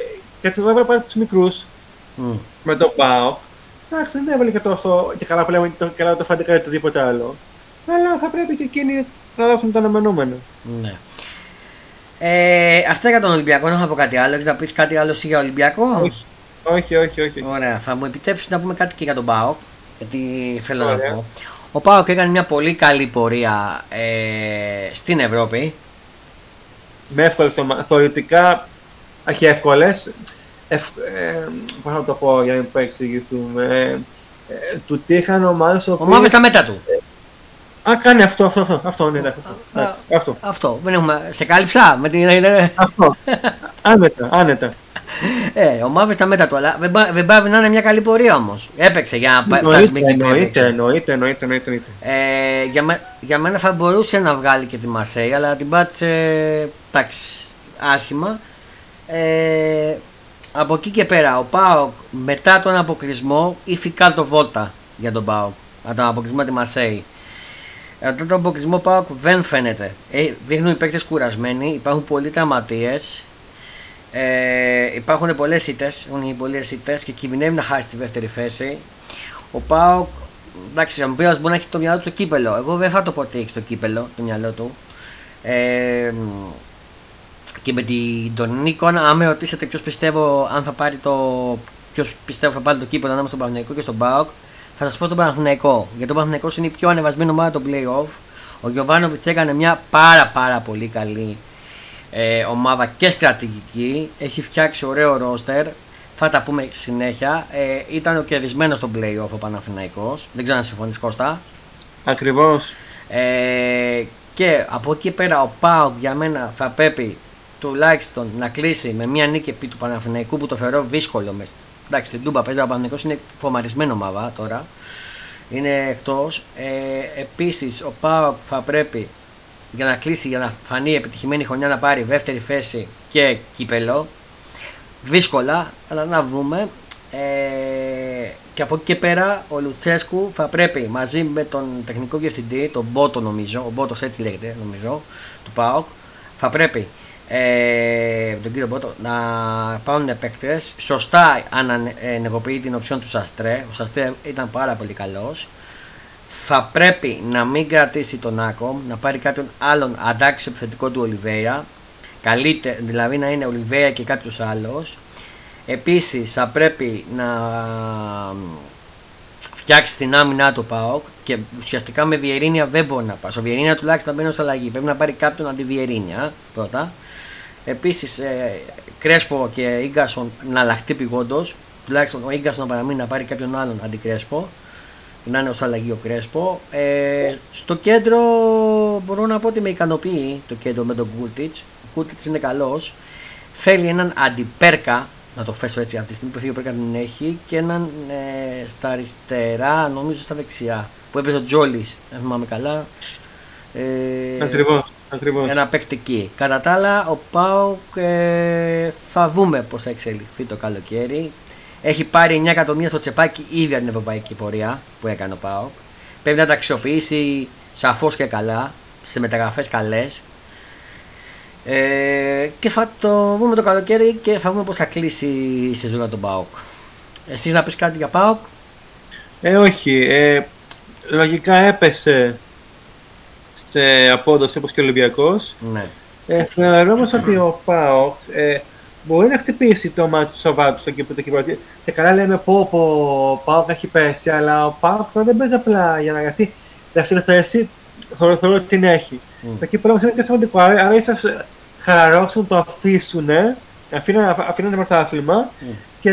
και του έβαλε πάρει του μικρούς mm. με τον Πάο. Εντάξει, δεν έβαλε και τόσο και καλά που λέμε και καλά το φαντικά ή οτιδήποτε άλλο. Αλλά θα πρέπει και εκείνοι να δώσουν το αναμενόμενο. Ναι. Ε, αυτά για τον Ολυμπιακό, να πω κάτι άλλο. Έχεις να πεις κάτι άλλο για Ολυμπιακό; Όχι. Όχι, όχι, όχι. Ωραία, θα μου επιτρέψεις να πούμε κάτι και για τον Πάοκ. Γιατί θέλω να πω. Ο Πάοκ έκανε μια πολύ καλή πορεία ε, στην Ευρώπη. Με εύκολες θεωρητικά, όχι εύκολες. Ε, Πώς να το πω για να μην εξηγηθούμε. Ε, του τύχαν ομάδες. Ομάδες στα μέτα του. Ε, Α, κάνει αυτό, αυτό, αυτό, αυτό, ναι, ναι, αυτό. Αυτό, δεν έχουμε, σε κάλυψα με την... Αυτό, άνετα, άνετα. Ε, ο Μαύρη τα μέτα του, αλλά δεν πάει να είναι μια καλή πορεία όμως. Έπαιξε για να φτάσει μέχρι εκεί. Εννοείται, εννοείται, εννοείται. εννοείται. Ε, για, με, για μένα θα μπορούσε να βγάλει και τη Μασέη, αλλά την πάτησε εντάξει, άσχημα. Ε, από εκεί και πέρα, ο Πάοκ μετά τον αποκλεισμό ηφικά το βόλτα για τον Πάοκ. Από τον αποκλεισμό τη Μασέη. Μετά τον αποκλεισμό Πάοκ δεν φαίνεται. Ε, δείχνουν οι παίκτες κουρασμένοι, υπάρχουν πολλοί τραυματίες. Ε, υπάρχουν πολλές ήττες, έχουν πολλές ήττες και κινδυνεύει να χάσει τη δεύτερη θέση. Ο Πάοκ, εντάξει, ο μπορεί να έχει το μυαλό του το κύπελο. Εγώ δεν θα το πω ότι έχει το κύπελο το μυαλό του. Ε, και με την τωρινή εικόνα, αν με ρωτήσετε ποιος πιστεύω αν θα πάρει το. Ποιος πιστεύω θα πάρει το κύπελο ανάμεσα στον Παναγενικό και στον Πάοκ, θα σας πω τον Παναθηναϊκό. Γιατί ο Παναθηναϊκός είναι η πιο ανεβασμένη ομάδα των playoff. Ο Γιωβάνοβιτς έκανε μια πάρα πάρα πολύ καλή ε, ομάδα και στρατηγική. Έχει φτιάξει ωραίο ρόστερ. Θα τα πούμε συνέχεια. Ε, ήταν ο κερδισμένος στο playoff ο Παναθηναϊκός. Δεν ξέρω αν συμφωνείς Κώστα. Ακριβώς. Ε, και από εκεί πέρα ο Πάοκ για μένα θα πρέπει τουλάχιστον να κλείσει με μια νίκη επί του Παναθηναϊκού που το θεωρώ δύσκολο. Με, εντάξει, την Τούμπα παίζει ο Παναθηναϊκός είναι φομαρισμένο μαβά τώρα. Είναι εκτός. Ε, Επίσης, ο Πάοκ θα πρέπει για να κλείσει, για να φανεί επιτυχημένη χρονιά να πάρει δεύτερη θέση και κύπελο. Δύσκολα, αλλά να δούμε. Ε, και από εκεί και πέρα ο Λουτσέσκου θα πρέπει μαζί με τον τεχνικό διευθυντή, τον Μπότο νομίζω, ο Μπότος έτσι λέγεται νομίζω, του ΠΑΟΚ, θα πρέπει ε, τον κύριο Μπότο να πάρουν παίκτες. Σωστά αν ενεργοποιεί την οψιόν του Σαστρέ. Ο Σαστρέ ήταν πάρα πολύ καλός. Θα πρέπει να μην κρατήσει τον Άκομ, να πάρει κάποιον άλλον αντάξει επιθετικό του Ολιβέια. Καλύτερα, δηλαδή να είναι Ολιβέια και κάποιος άλλος. Επίσης θα πρέπει να φτιάξει την άμυνά του ΠΑΟΚ και ουσιαστικά με Βιερίνια δεν μπορεί να πάει. Ο Βιερίνια τουλάχιστον μπαίνει ως αλλαγή. Πρέπει να πάρει κάποιον αντί Βιερίνια πρώτα. Επίσης ε, Κρέσπο και γκασον να αλλάχτεί πηγόντως. Τουλάχιστον ο γκασον να παραμείνει να πάρει κάποιον άλλον αντί Κρέσπο. Να είναι ως αλλαγή ο Κρέσπο. Ε, στο κέντρο μπορώ να πω ότι με ικανοποιεί το κέντρο με τον Κούλτιτ. Ο Κούλτιτ είναι καλός. Θέλει έναν αντιπέρκα να το φέσω έτσι από τη στιγμή που φύγει ο Πέρκα την έχει και έναν ε, στα αριστερά, νομίζω στα δεξιά που έπαιζε ο Τζόλης, αν θυμάμαι καλά. Ε, ακριβώς, ακριβώς. Ένα παίκτη εκεί. Κατά τα άλλα, ο Πάουκ ε, θα δούμε πώς θα εξελιχθεί το καλοκαίρι. Έχει πάρει 9 εκατομμύρια στο τσεπάκι ήδη από την ευρωπαϊκή πορεία που έκανε ο Πάουκ. Πρέπει να τα αξιοποιήσει σαφώς και καλά, σε μεταγραφές καλές. Ε, και θα το δούμε το καλοκαίρι και θα δούμε πώς θα κλείσει η σεζόν για τον ΠΑΟΚ. Εσείς να πεις κάτι για ΠΑΟΚ; Ε, όχι. Ε, λογικά έπεσε σε απόδοση όπως και ο Ολυμπιακός. Ναι. Ε, θεωρώ όμως ότι ο ΠΑΟΚ ε, μπορεί να χτυπήσει το μάτι του Σαββάτου στο κήπο του Και καλά λέμε πω, πω ο ΠΑΟΚ έχει πέσει, αλλά ο ΠΑΟΚ δεν παίζει απλά για να γραφτεί δεύτερη θέση, θεωρώ, θεωρώ ότι την έχει. Mm. Το κήπο όμως είναι και σημαντικό, άρα ίσως χαλαρώσουν, το αφήσουν, αφήνουν το πρωτάθλημα mm. και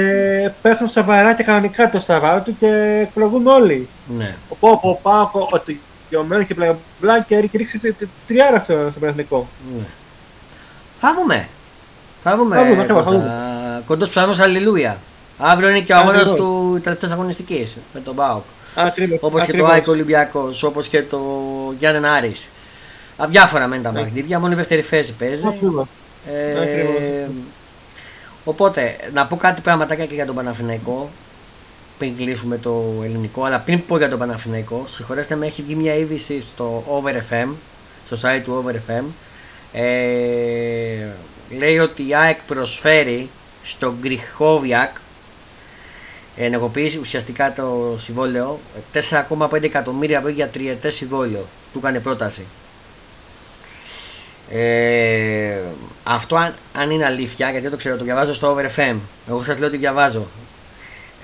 πέφτουν σοβαρά και κανονικά το Σαββάτο και εκλογούν όλοι. Ναι. Οπότε ο Πάκο, ότι Μέρο και μπλα και ρίξει τριάρα στο, στο Πανεθνικό. Ναι. Θα δούμε. Θα δούμε. Θα δούμε, Κοντός ψάχνος αλληλούια. Αύριο είναι και ο αγώνας του τελευταία αγωνιστική με τον Μπάουκ. Όπως και το Άικο Ολυμπιακός, όπως και το Γιάννη Άρης. Αδιάφορα μένει τα ναι. μαγνήτια, μόνο η δεύτερη θέση παίζει. Ε, οπότε, να πω κάτι πραγματάκια και για τον Παναθηναϊκό πριν κλείσουμε το ελληνικό, αλλά πριν πω για τον Παναθηναϊκό, συγχωρέστε με, έχει βγει μια είδηση στο OverFM, στο site του OverFM. Ε, λέει ότι η ΑΕΚ προσφέρει στον Γκριχόβιακ ενεργοποιήσει ουσιαστικά το συμβόλαιο 4,5 εκατομμύρια ευρώ για τριετές συμβόλαιο. Του έκανε πρόταση. Ε, αυτό αν, αν, είναι αλήθεια, γιατί δεν το ξέρω, το διαβάζω στο OverFM. Εγώ σας λέω ότι διαβάζω.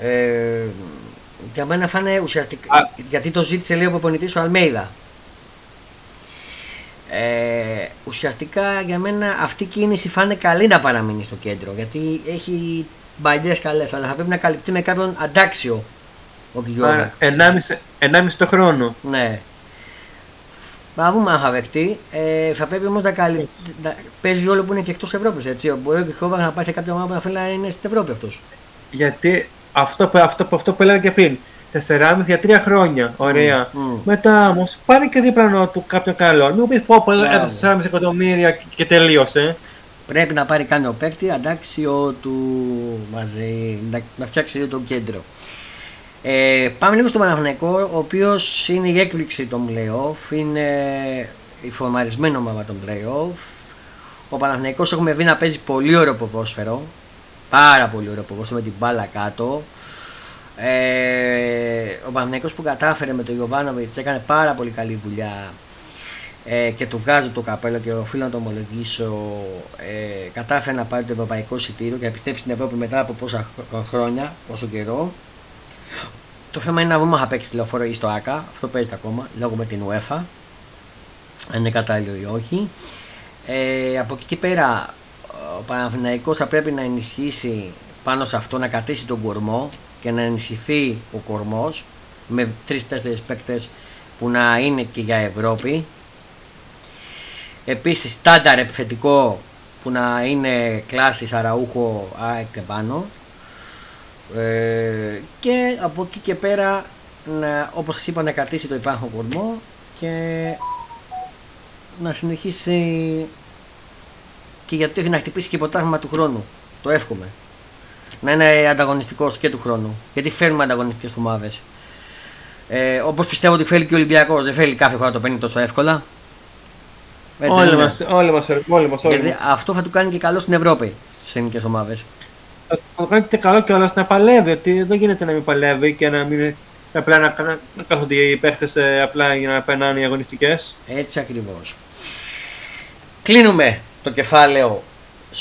Ε, για μένα φάνε ουσιαστικά. Γιατί το ζήτησε λέει ο προπονητής ο Αλμέιδα. Ε, ουσιαστικά για μένα αυτή η κίνηση φάνε καλή να παραμείνει στο κέντρο γιατί έχει μπαϊντές καλές, αλλά θα πρέπει να καλυπτεί με κάποιον αντάξιο ο Κιγιώργα. 1,5 το χρόνο. Ναι. Θα δούμε αν θα δεχτεί. Ε, θα πρέπει όμως να, καλυ... να παίζει όλο που είναι και εκτός Ευρώπης. Έτσι. Μπορεί ο Κιχόβα να πάει σε κάποιο ομάδα που να θέλει να είναι στην Ευρώπη αυτός. Γιατί αυτό, αυτό, αυτό που έλεγα και πριν. 4,5 για 3 χρόνια. Ωραία. Mm, mm. Μετά όμως πάρει και δίπλανο του κάποιο καλό. Μην πει πω, πω έδωσε 4,5 εκατομμύρια και, και τελείωσε. Πρέπει να πάρει ο παίκτη αντάξιο του μαζί, να, να φτιάξει το κέντρο. Ε, πάμε λίγο στο Παναθηναϊκό, ο οποίος είναι η έκπληξη των playoff, είναι η φορμαρισμένο ομάδα των playoff. Ο Παναθηναϊκός έχουμε δει να παίζει πολύ ωραίο ποδόσφαιρο, πάρα πολύ ωραίο ποδόσφαιρο με την μπάλα κάτω. Ε, ο Παναθηναϊκός που κατάφερε με τον Ιωβάνοβιτς έκανε πάρα πολύ καλή δουλειά ε, και του βγάζω το καπέλο και οφείλω να το ομολογήσω ε, κατάφερε να πάρει το ευρωπαϊκό εισιτήριο και να επιστρέψει στην Ευρώπη μετά από πόσα χρόνια, πόσο καιρό το θέμα είναι να δούμε αν θα παίξει τηλεφόρο ή στο ΑΚΑ. Αυτό παίζεται ακόμα λόγω με την UEFA. Αν είναι κατάλληλο ή όχι. Ε, από εκεί και πέρα ο Παναθηναϊκός θα πρέπει να ενισχύσει πάνω σε αυτό να κατήσει τον κορμό και να ενισχυθεί ο κορμός με τρει-τέσσερι παίκτες που να είναι και για Ευρώπη. Επίσης στάνταρ επιθετικό που να είναι κλάσης Αραούχο ΑΕΚ και πάνω ε, και από εκεί και πέρα να, όπως σας είπα να κρατήσει το υπάρχον κορμό και να συνεχίσει και γιατί έχει να χτυπήσει και ποτάγμα του χρόνου το εύχομαι να είναι ανταγωνιστικός και του χρόνου γιατί φέρνουμε ανταγωνιστικές ομάδες ε, όπως πιστεύω ότι φέρει και ο Ολυμπιακός δεν φέρει κάθε φορά το παίρνει τόσο εύκολα όλοι μας, όλοι μας, όλοι μας, όλοι Γιατί αυτό θα του κάνει και καλό στην Ευρώπη στις ελληνικές ομάδες. Θα του κάνει και καλό κιόλα να παλεύει. Ότι δεν γίνεται να μην παλεύει και να μην. Απλά να, να, να κάθονται οι παίχτες απλά για να περνάνε οι αγωνιστικές. Έτσι ακριβώς. Κλείνουμε το κεφάλαιο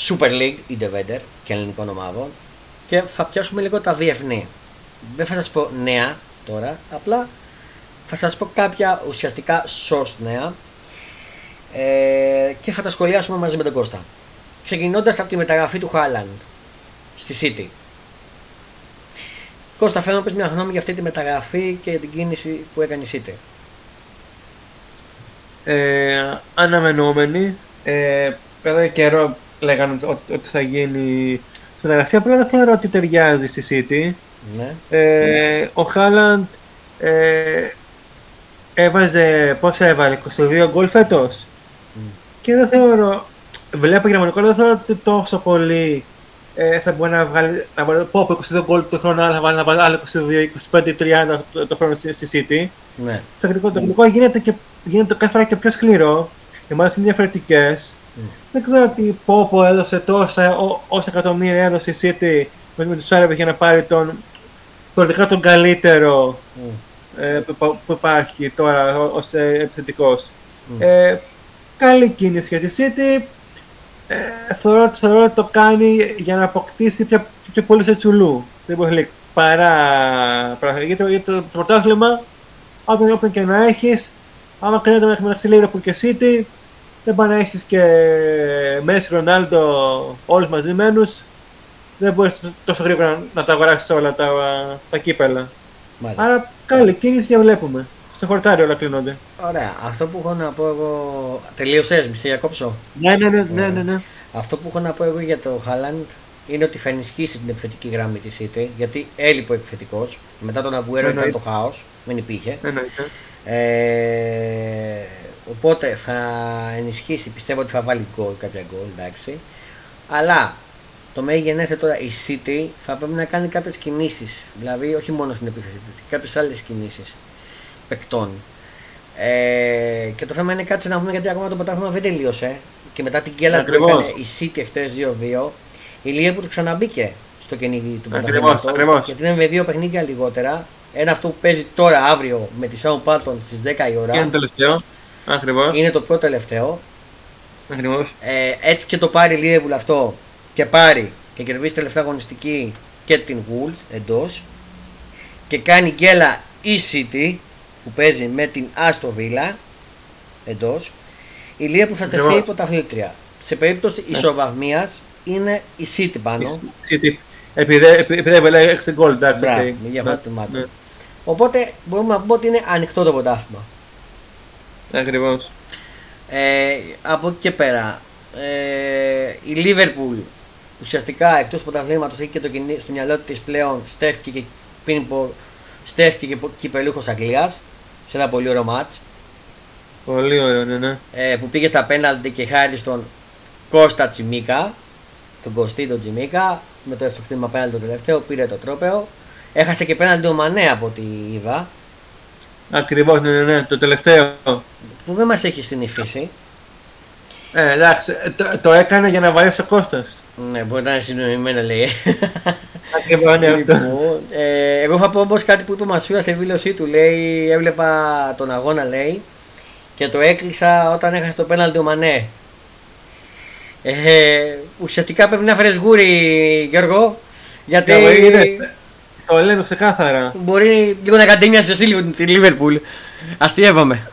Super League ή Devender και ελληνικών ομάδων και θα πιάσουμε λίγο τα διεθνή. Δεν θα σας πω νέα τώρα, απλά θα σας πω κάποια ουσιαστικά σωστ νέα ε, και θα τα σχολιάσουμε μαζί με τον Κώστα. Ξεκινώντας από τη μεταγραφή του Χάλαντ στη City. Κώστα, θέλω να πεις μια γνώμη για αυτή τη μεταγραφή και την κίνηση που έκανε η City. Ε, αναμενόμενη. Ε, πέρα καιρό λέγανε ότι, ότι θα γίνει μεταγραφή, απλά δεν θεωρώ ότι ταιριάζει στη City. Ναι. Ε, ο Χάλαντ ε, έβαζε, πώς έβαλε, 22 γκολ φέτος. Και δεν θεωρώ, βλέπω γερμανικό, δεν θεωρώ ότι τόσο πολύ ε, θα μπορεί να βγάλει, να βάλει, πω από 22 γκολ το χρόνο, αλλά θα βάλει, να βάλει άλλο 22, 25, 30 το, το χρόνο στη, στη City. Ναι. Το αγγλικό, το αγγλικό γίνεται, και, γίνεται κάθε φορά και πιο σκληρό, οι ομάδες είναι διαφορετικές. Δεν ξέρω ότι Πόπο έδωσε τόσα, ό, όσα εκατομμύρια έδωσε η City με, με τους Άραβες για να πάρει τον, πολιτικά τον καλύτερο Mm. ε, που, που υπάρχει τώρα ως ε, επιθετικός. Mm. Ε, καλή κίνηση για τη City. Ε, θεωρώ, θεωρώ ότι το κάνει για να αποκτήσει πιο, πιο πολύ σε τσουλού. Δεν μπορεί να παρά, παρά γιατί, γιατί το, το πρωτάθλημα, όποιον, όποιον και να έχεις, άμα κρίνεται μέχρι μεταξύ Liverpool και City, δεν πάει να έχεις και Μέση, Ρονάλντο, όλους μαζεμένους, δεν μπορείς τόσο γρήγορα να, να τα αγοράσεις όλα τα, τα κύπελα. Μάλιστα. Άρα καλή κίνηση και βλέπουμε. Στο χορτάρι όλα κλείνονται. Ωραία. Αυτό που έχω να πω εγώ. Τελείωσες, μισή διακόψω. Ναι, ναι, ναι, ναι, ναι, ναι. Αυτό που έχω να πω εγώ για το Χάλαντ είναι ότι θα ενισχύσει την επιθετική γραμμή της City γιατί έλειπε ο επιθετικός. Μετά τον Αγκουέρο ήταν Εννοείται. το χάος. Δεν υπήρχε. Εννοείται. Ε, οπότε θα ενισχύσει, πιστεύω ότι θα βάλει γκολ, κάποια γκολ, εντάξει. Αλλά το μέγενέθε τώρα η City θα πρέπει να κάνει κάποιες κινήσεις. Δηλαδή, όχι μόνο στην επίθεση, κάποιες άλλες κινήσεις παικτών. Ε, και το θέμα είναι κάτι να πούμε γιατί ακόμα το πρωτάθλημα δεν τελείωσε. Και μετά την κέλα που Ακριβώς. έκανε η City χτε 2-2, η Liverpool ξαναμπήκε στο κυνήγι του Ακριβώς, πρωταθλήματος, ακριβώς. Γιατί είναι με δύο παιχνίδια λιγότερα. Ένα αυτό που παίζει τώρα αύριο με τη Southampton στις 10 η ώρα. Και είναι τελευταίο. Ακριβώς. Είναι το πρώτο τελευταίο. Ακριβώς. Ε, έτσι και το πάρει η Liverpool αυτό και πάρει και κερδίσει τελευταία αγωνιστική και την Wolves εντός και κάνει γκέλα η City που παίζει με την Aston Villa εντός η Liverpool θα τεθεί Ακριβώς. πρωταθλήτρια. Σε περίπτωση ισοβαθμίας είναι η City πάνω. City. Επειδή επειδή έβαλε 6 γκολ, εντάξει. Μπράβο, οκ. με διαφορά Ναι, τερμάτων. ναι. Οπότε μπορούμε να πούμε ότι είναι ανοιχτό το πρωτάθλημα. Ακριβώς. Ε, από εκεί και πέρα, ε, η Liverpool ουσιαστικά εκτός πρωταθλήματο έχει και το κινή, στο μυαλό της πλέον στέφτηκε και πριν πο- στέφτηκε και κυπελούχος Αγγλίας σε ένα πολύ ωραίο μάτς Πολύ ωραίο, ναι, ναι. ε, που πήγε στα πέναλτι και χάρη στον Κώστα Τσιμίκα, τον Κωστίδο Τσιμίκα, με το ευτοχτήμα πέναλτι το τελευταίο, πήρε το τρόπεο. Έχασε και πέναλτι ο Μανέ από ό,τι είδα, Ακριβώς, ναι, ναι, ναι. Το τελευταίο. που δεν μας έχει συνηθίσει. Ε, εντάξει, ε, το, το έκανε για να βαρέσει ο Κώστας. Ναι, μπορεί να είναι συνοημένο λέει. Ακριβώς, ναι, αυτό. Λοιπόν, ε, εγώ θα πω όμως κάτι που είπε ο Μασούρα στη δήλωσή του. Λέει, έβλεπα τον αγώνα, λέει, και το έκλεισα όταν έχασε το πέναλτι ο Μανέ. Ε, ουσιαστικά πρέπει να φέρεις γούρι, Γιώργο, γιατί Ναι, είδες, Το λένε ξεκάθαρα. μπορεί λίγο να κατέμοιασε στη λίγο τη Λίβερπουλ. Αστείευαμε.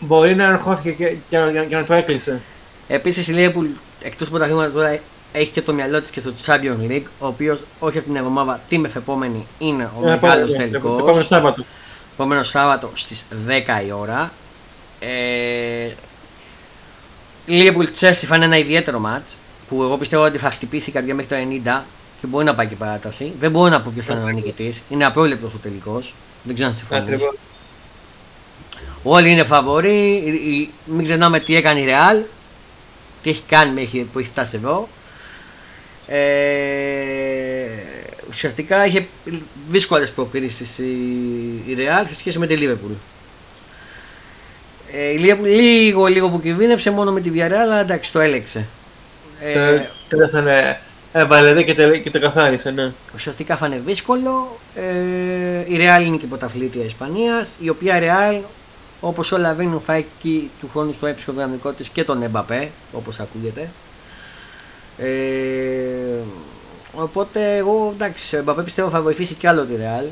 Μπορεί να αγχώθηκε και, και, να- και να το έκλεισε. Επίσης η Λίβερπουλ εκτός από τα χρήματα τώρα έχει και το μυαλό της και στο Champions League, ο οποίος όχι αυτή την εβδομάδα, την μεθεπόμενη είναι ο Ε, μεγάλος επόμενο- τελικός. Επόμενο Σάββατο. επόμενο Σάββατο στις 10 η ώρα. Ε, Liverpool Chelsea θα είναι ένα ιδιαίτερο μάτς που εγώ πιστεύω ότι θα χτυπήσει η καρδιά μέχρι το 90 και μπορεί να πάει και παράταση. Δεν μπορώ να πω ποιος θα είναι ο νικητής. Είναι απρόλεπτο ο τελικός. Δεν ξέρω αν συμφωνείς. Ακριβώς. Όλοι είναι φαβοροί. Η- η- Μην ξεχνάμε τι έκανε η Real. Τι έχει κάνει μέχρι που έχει φτάσει εδώ. Ε, ουσιαστικά είχε δύσκολες προκρίσεις η, η Real σε σχέση με τη Liverpool. Ε, η Liverpool λίγο λίγο που κινδύνευσε μόνο με τη Villarreal αλλά εντάξει το έλεξε. Ε, Και- Και δεν θα είναι. Έβαλε δε και το, και το καθάρισε, ναι. ουσιαστικά θα είναι δύσκολο. Ε, η Real είναι και πρωταθλήτρια Ισπανίας, η οποία Real όπως όλα δίνουν θα έχει του χρόνου στο έψυχο δυναμικό της και τον Εμπαπέ, όπως ακούγεται. Ε, οπότε εγώ εντάξει, ο Εμπαπέ πιστεύω θα βοηθήσει κι άλλο τη Real.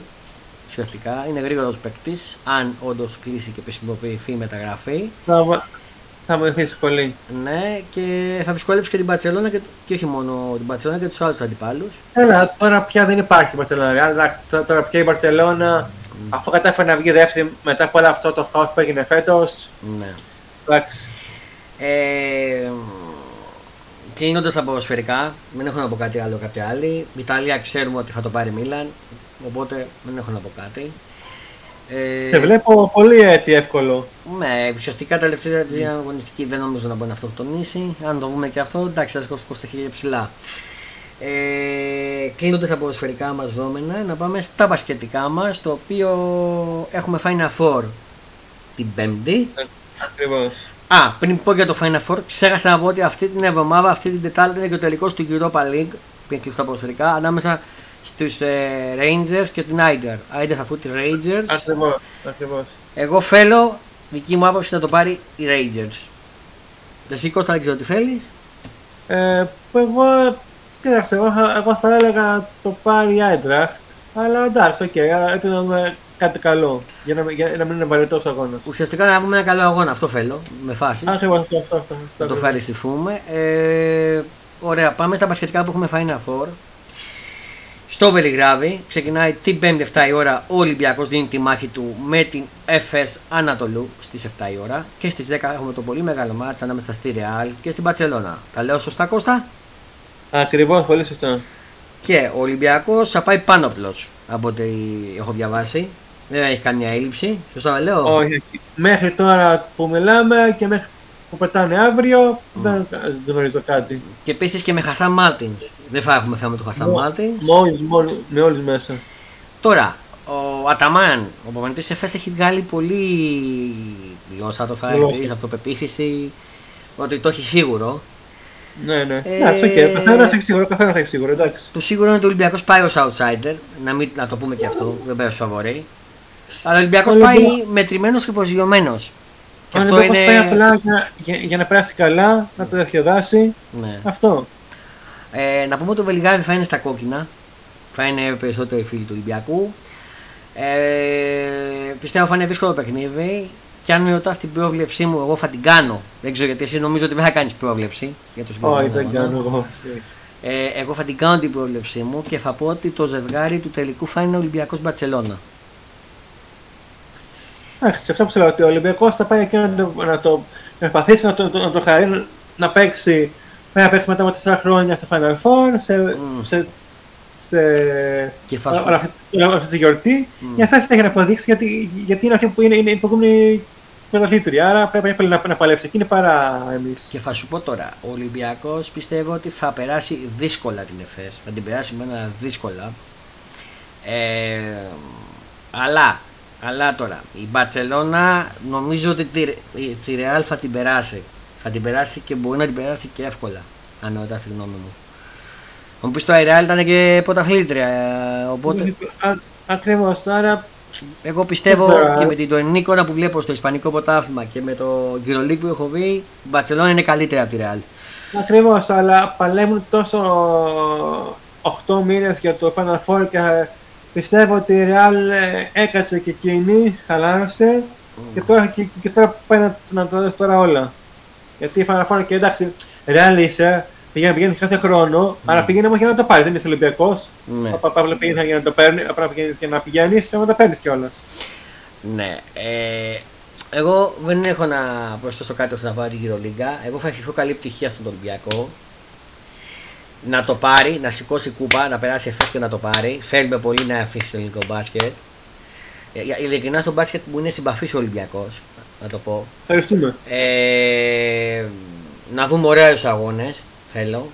Ουσιαστικά είναι γρήγορος παίκτης, αν όντως κλείσει και επισημοποιηθεί η μεταγραφή. Θα, βο- θα βοηθήσει πολύ. Ναι, και θα δυσκολεύσει και την Παρσελόνα και, και όχι μόνο την Παρσελόνα και τους άλλους αντιπάλους. Έλα, τώρα πια δεν υπάρχει η Μπαρσελόνα. Real. Εντάξει, τώρα- Τώρα πια η Μπαρσελόνα, αφού κατάφερε να βγει δεύτερη μετά από όλο αυτό το χάος που έγινε φέτος. Ναι. Εντάξει. Ε, Κλείνοντας τα ποδοσφαιρικά, δεν έχω να πω κάτι άλλο κάποια άλλη. Η Ιταλία ξέρουμε ότι θα το πάρει Μίλαν, οπότε δεν έχω να πω κάτι. Ε, Σε βλέπω πολύ έτσι εύκολο. Ναι, ουσιαστικά τελευταία mm. αγωνιστική δεν νομίζω να μπορεί να αυτοκτονήσει. Αν το δούμε και αυτό, εντάξει, θα σκόψει τα χέρια ψηλά. Ε, Κλείνοντας τα ποδοσφαιρικά μας δόμενα, να πάμε στα μπασκετικά μας, το οποίο έχουμε Final Four την Πέμπτη. Ακριβώς. Α, πριν πω για το Final Four, ξέχασα να πω ότι αυτή την εβδομάδα, αυτή την Τετάρτη είναι και ο τελικός του Europa League, που είναι κλειστό ποδοσφαιρικά, ανάμεσα στους ε, Rangers και την Aider. Aider θα φούει τη Rangers. Ακριβώς. Ακριβώς. Εγώ θέλω, δική μου άποψη, να το πάρει η Rangers. Εσύ Κώστα δεν ξέρω τι θέλεις. Ε, που εγώ, κοίταξε, εγώ, θα- εγώ θα έλεγα να το πάρει η Άιντραχτ. Αλλά εντάξει, OK, okay, έπρεπε να δούμε κάτι καλό. Για να, μην- για να μην είναι βαρετό αγώνας. Ουσιαστικά να πούμε ένα καλό αγώνα, αυτό θέλω, με φάσεις. Ακριβώς αυτό, αυτό, αυτό. Να το ευχαριστηθούμε. Ε, ωραία, πάμε στα μπασκετικά που έχουμε Final Four. Στο Βελιγράδι ξεκινάει την 5η 7 η ώρα. Ο Ολυμπιακός δίνει τη μάχη του με την Εφές Αναντολού στις 7 η ώρα. Και στις 10 έχουμε το πολύ μεγάλο μάτς ανάμεσα στη Real και στην Μπαρσελόνα. Τα λέω σωστά Κώστα; Ακριβώς, πολύ σωστά. Και ο Ολυμπιακός θα πάει πάνοπλος από ό,τι έχω διαβάσει. Δεν έχει καμία έλλειψη. Σωστά τα λέω; Όχι, όχι. Μέχρι τώρα που μιλάμε και μέχρι που πετάνε αύριο, δεν, δεν γνωρίζω κάτι. Και επίσης και με Χασάν Μάρτινς. Δεν θα έχουμε θέμα του Χασάν Ναι. Μάρτιν. Μόλις, μόλις, με όλους μέσα. Τώρα, ο Αταμάν, ο προπονητής ΕΦΕΣ έχει βγάλει πολύ γλώσσα, το θα Γλώσσα. δεις, αυτοπεποίθηση, ότι το έχει σίγουρο. Ναι, ναι. Ε, Εντάξει, οκ. Καθένας έχει σίγουρο, καθένας έχει σίγουρο, εντάξει. Το σίγουρο είναι ότι ο Ολυμπιακός πάει ως outsider, να, μην, να το πούμε και αυτό, δεν πάει ως φαβορί. Αλλά ο Ολυμπιακός Ο πάει Ολυμπια- μετρημένος και προσγειωμένος. Και Αν αυτό αυτό είναι... πάει απλά για, για, για να περάσει καλά, να το διασκεδάσει. Ναι. Αυτό. Ε, να πούμε ότι ο Βελιγράδι θα είναι στα κόκκινα. Θα είναι περισσότερο οι φίλοι του Ολυμπιακού. Ε, πιστεύω θα είναι δύσκολο παιχνίδι. Και αν με ρωτάς την πρόβλεψή μου, εγώ θα την κάνω. Δεν ξέρω γιατί εσύ νομίζω ότι δεν θα κάνεις πρόβλεψη για το Όχι, συγκεκριμένο. δεν αγώνα. κάνω εγώ. Ε, εγώ θα την κάνω την πρόβλεψή μου και θα πω ότι το ζευγάρι του τελικού θα είναι Ολυμπιακός Μπαρσελόνα. Εντάξει, σε αυτό που σου λέω ότι ο Ολυμπιακός θα πάει εκεί να το, να το να προσπαθήσει να το, το, να το χαρεί, να παίξει, πάει να παίξει μετά από 4 χρόνια στο Final Four, σε, Μμ. σε, σε Και θα σου- όλη αυτή, όλη αυτή τη γιορτή, Μμ. για να έχει να αποδείξει γιατί, γιατί είναι αυτή που είναι, είναι η προηγούμενη πρωταθλήτρια. Άρα πρέπει εύκολα να, να παλέψει εκείνη παρά εμείς. Και θα σου πω τώρα, ο Ολυμπιακός πιστεύω ότι θα περάσει δύσκολα την ΕΦΕΣ. Θα την περάσει με ένα δύσκολα. Ε, αλλά, αλλά τώρα, η Μπαρσελόνα νομίζω ότι τη, τη Real θα την περάσει. Θα την περάσει και μπορεί να την περάσει και εύκολα. Αν ρωτάς τη γνώμη μου. Θα μου πεις τώρα η Real ήταν και πρωταθλήτρια. ε, Οπότε Ακριβώς. Άρα εγώ πιστεύω Τώρα- και με την τωρινή εικόνα που βλέπω στο Ισπανικό πρωτάθλημα και με το EuroLeague που έχω δει, η Μπαρσελόνα είναι καλύτερη από τη Real. Ακριβώς, αλλά παλεύουν τόσο 8 μήνες για το Final Four και πιστεύω ότι η Real ε, έκατσε και εκείνη, χαλάρωσε και τώρα, και, και τώρα πάει να, να το δώσει τώρα όλα. Γιατί η Final Four και εντάξει, Real είσαι, πηγαίνει, πηγαίνει κάθε χρόνο, αλλά πηγαίνει όμως για να το πάρεις. Δεν είσαι Ολυμπιακός. Ναι. Απλά πηγαίνει για να το παίρνει, απλά πηγαίνει για να πηγαίνεις και να το παίρνεις κιόλας. Ναι. Ε, Εγώ δεν έχω να προσθέσω κάτι ώστε να πάρω την Euroliga. Εγώ θα ευχηθώ καλή πτυχία στον Ολυμπιακό. Να το πάρει, να σηκώσει κούπα, να περάσει εφέ και να το πάρει. Θέλουμε πολύ να αφήσει το ελληνικό μπάσκετ. Ε, Ειλικρινά στο μπάσκετ μου είναι συμπαθής ο Ολυμπιακός, να το πω. Ευχαριστούμε. Ε, να δούμε ωραίους αγώνες. Θέλω.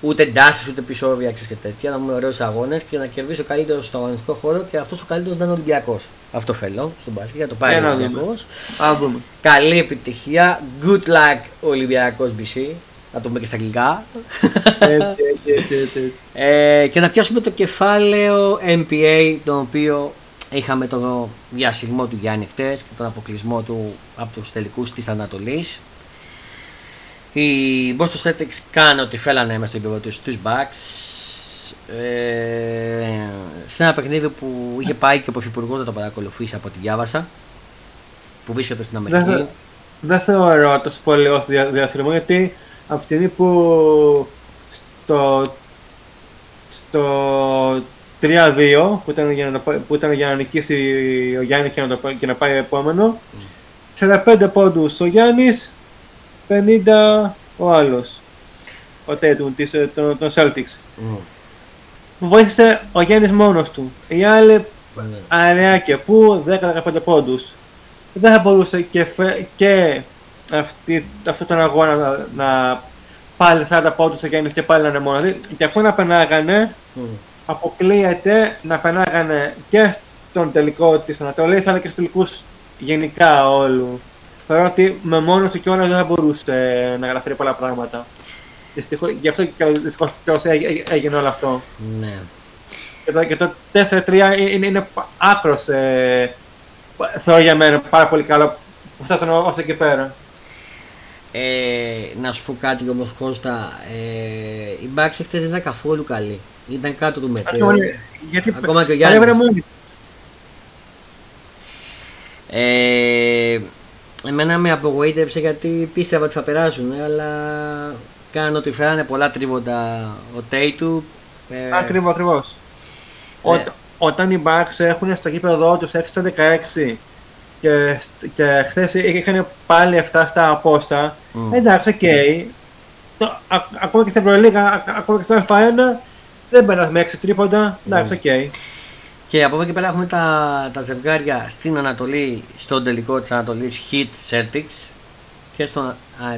Ούτε εντάσει ούτε επεισόδια και τέτοια. Να δούμε ωραίους αγώνες και να κερδίσει ο καλύτερος στο αγωνιστικό χώρο και αυτός ο καλύτερος να είναι Ολυμπιακός. Αυτό θέλω στον μπάσκετ για να το πάρει ο Για να δούμε. Ολυμπιακός. Α δούμε. Καλή επιτυχία. Good luck Ολυμπιακός BC. Να το πούμε και στα αγγλικά. Έτσι, έτσι, έτσι, έτσι. Ε, και να πιάσουμε το κεφάλαιο MPA, τον οποίο είχαμε τον διασυγμό του Γιάννη χτες και τον αποκλεισμό του από τους τελικούς της Ανατολής. Οι Boston Celtics κάνουν ό,τι θέλανε μέσα στο επίπεδο τους στους Bucks. Ε, σε ένα παιχνίδι που είχε πάει και ο Πρωθυπουργός να το παρακολουθήσει από ό,τι διάβασα που βρίσκεται στην Δεν, Αμερική. θε- δεν θεωρώ τόσο πολύ ως δια, διαστριμμό γιατί από τη στιγμή που στο, στο 3-2 που ήταν, για να, το πά- που ήταν για να νικήσει ο Γιάννης και να, το, πά- και να πάει επόμενο 45 πόντους ο Γιάννης 50 ο άλλος ο Τέτουμ της, ε, των, των Celtics Μμ, που βοήθησε ο Γιάννης μόνος του οι άλλοι ναι. Αρεάκια που 10-15 πόντους. Δεν θα μπορούσε και, φε- και αυτή, αυτό τον αγώνα να, να πάλι 40 πόντους ο Γιάννης και πάλι να είναι μόνος. Δηλαδή, Και αυτό να περνάγανε, Μμ. Αποκλείεται να περνάγανε και στον τελικό της Ανατολής αλλά και στους τελικούς γενικά όλου. Θεωρώ ότι με μόνος του κιόλας δεν θα μπορούσε να καταφέρει πολλά πράγματα. Δυστυχώς, γι' αυτό και δυστυχώς κιόλας έ- έ- έγινε όλο αυτό. ναι. Και το, και το 4-3 είναι, είναι άκρος ε, θεωρώ για μένα πάρα πολύ καλό που φτάσανε ως εκεί πέρα. Ε, να σου πω κάτι όμως Κώστα, ε, η Bucks χτες δεν ήταν καθόλου καλή. Ήταν κάτω του μετρίου. Ακόμα- Γιατί Ακόμα και ο Γιάννης. παλεύανε μόνοι. Ε, εμένα με απογοήτευσε γιατί πίστευα ότι θα περάσουν, αλλά κάνουν ότι φέρανε πολλά τρίβοντα ο Τέιτου. Ε, Ακριβώς, ακριβώς. Ναι. Ό, όταν οι Bucks έχουν στο γήπεδο τους 6 στα 16 και, και χθες είχαν πάλι 7 στα απόστα, Μμ. εντάξει, οκ. Το- α- Ακόμα και στην Ευρωλίγα, α- ακόμα και στο Α1, δεν μπαίνουν με 6 τρίποντα, εντάξει, οκ. Και από εδώ και πέρα έχουμε τα, τα ζευγάρια στην Ανατολή, στον τελικό της Ανατολής Heat Celtics και στον α,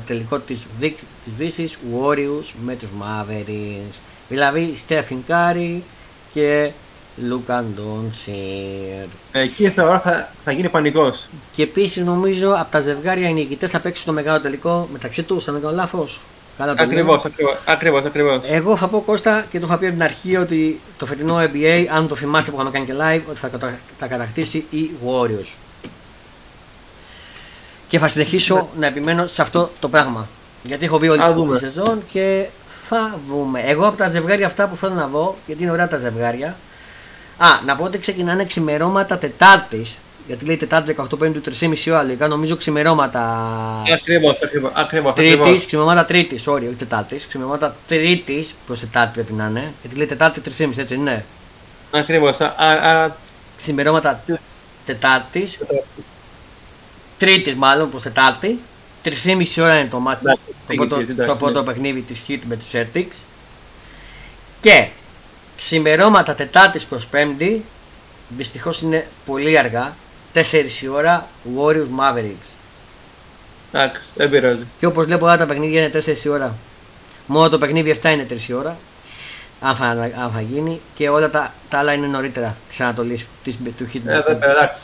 τελικό της, Βίκ- της Δύσης Warriors με τους Mavericks. Δηλαδή Stephen Curry και Luka Doncic. Εκεί θεωρώ θα, θα γίνει πανικός. Και επίσης νομίζω από τα ζευγάρια οι νικητές θα παίξουν το μεγάλο τελικό μεταξύ τους. Αν δεν κάνω λάθος. Καλά το λέω. Ακριβώς, ακριβώς, ακριβώς, ακριβώς. Εγώ θα πω Κώστα και το είχα πει από την αρχή ότι το φετινό NBA, αν το θυμάσαι που είχαμε κάνει και live, ότι θα κατα- θα κατακτήσει η Warriors. Και θα συνεχίσω να επιμένω σε αυτό το πράγμα. Γιατί έχω δει όλη Α, τη δούμε. σεζόν και θα δούμε. Εγώ από τα ζευγάρια αυτά που θέλω να δω, γιατί είναι ωραία τα ζευγάρια. Α, να πω ότι ξεκινάνε ξημερώματα Τετάρτης. Γιατί λέει Τετάρτης 18 Πέμπτη 3,5 ώρα. Λογικά νομίζω ξημερώματα Ακριβώς, ακριβώς, ακριβώς, Τρίτης, ακριβώς. ξημερώματα Τρίτης, sorry, όχι Τετάρτης. Ξημερώματα Τρίτης προς Τετάρτη πρέπει να είναι. Γιατί λέει Τετάρτη 3,5 έτσι, ναι. Ακριβώς. Α- Άρα, Ξημερώματα Τετάρτης, Τρίτης μάλλον προς Τετάρτη. 3,5 ώρα είναι το μάτι. Εντάξει, Το, πήγε, πρώτο, εντάξει, το πρώτο ναι. παιχνίδι της Heat με τους Celtics. Και ξημερώματα Τετάρτης προς Πέμπτη. Δυστυχώς είναι πολύ αργά. 4 η ώρα Warriors Mavericks. εντάξει, δεν πειράζει. Και όπως βλέπω όλα τα παιχνίδια είναι 4 η ώρα. Μόνο το παιχνίδι 7 είναι 3 η ώρα. Αν θα, αν θα γίνει. Και όλα τα, τα άλλα είναι νωρίτερα της Ανατολής του Hit. Ε, δεν πειράζει, εντάξει.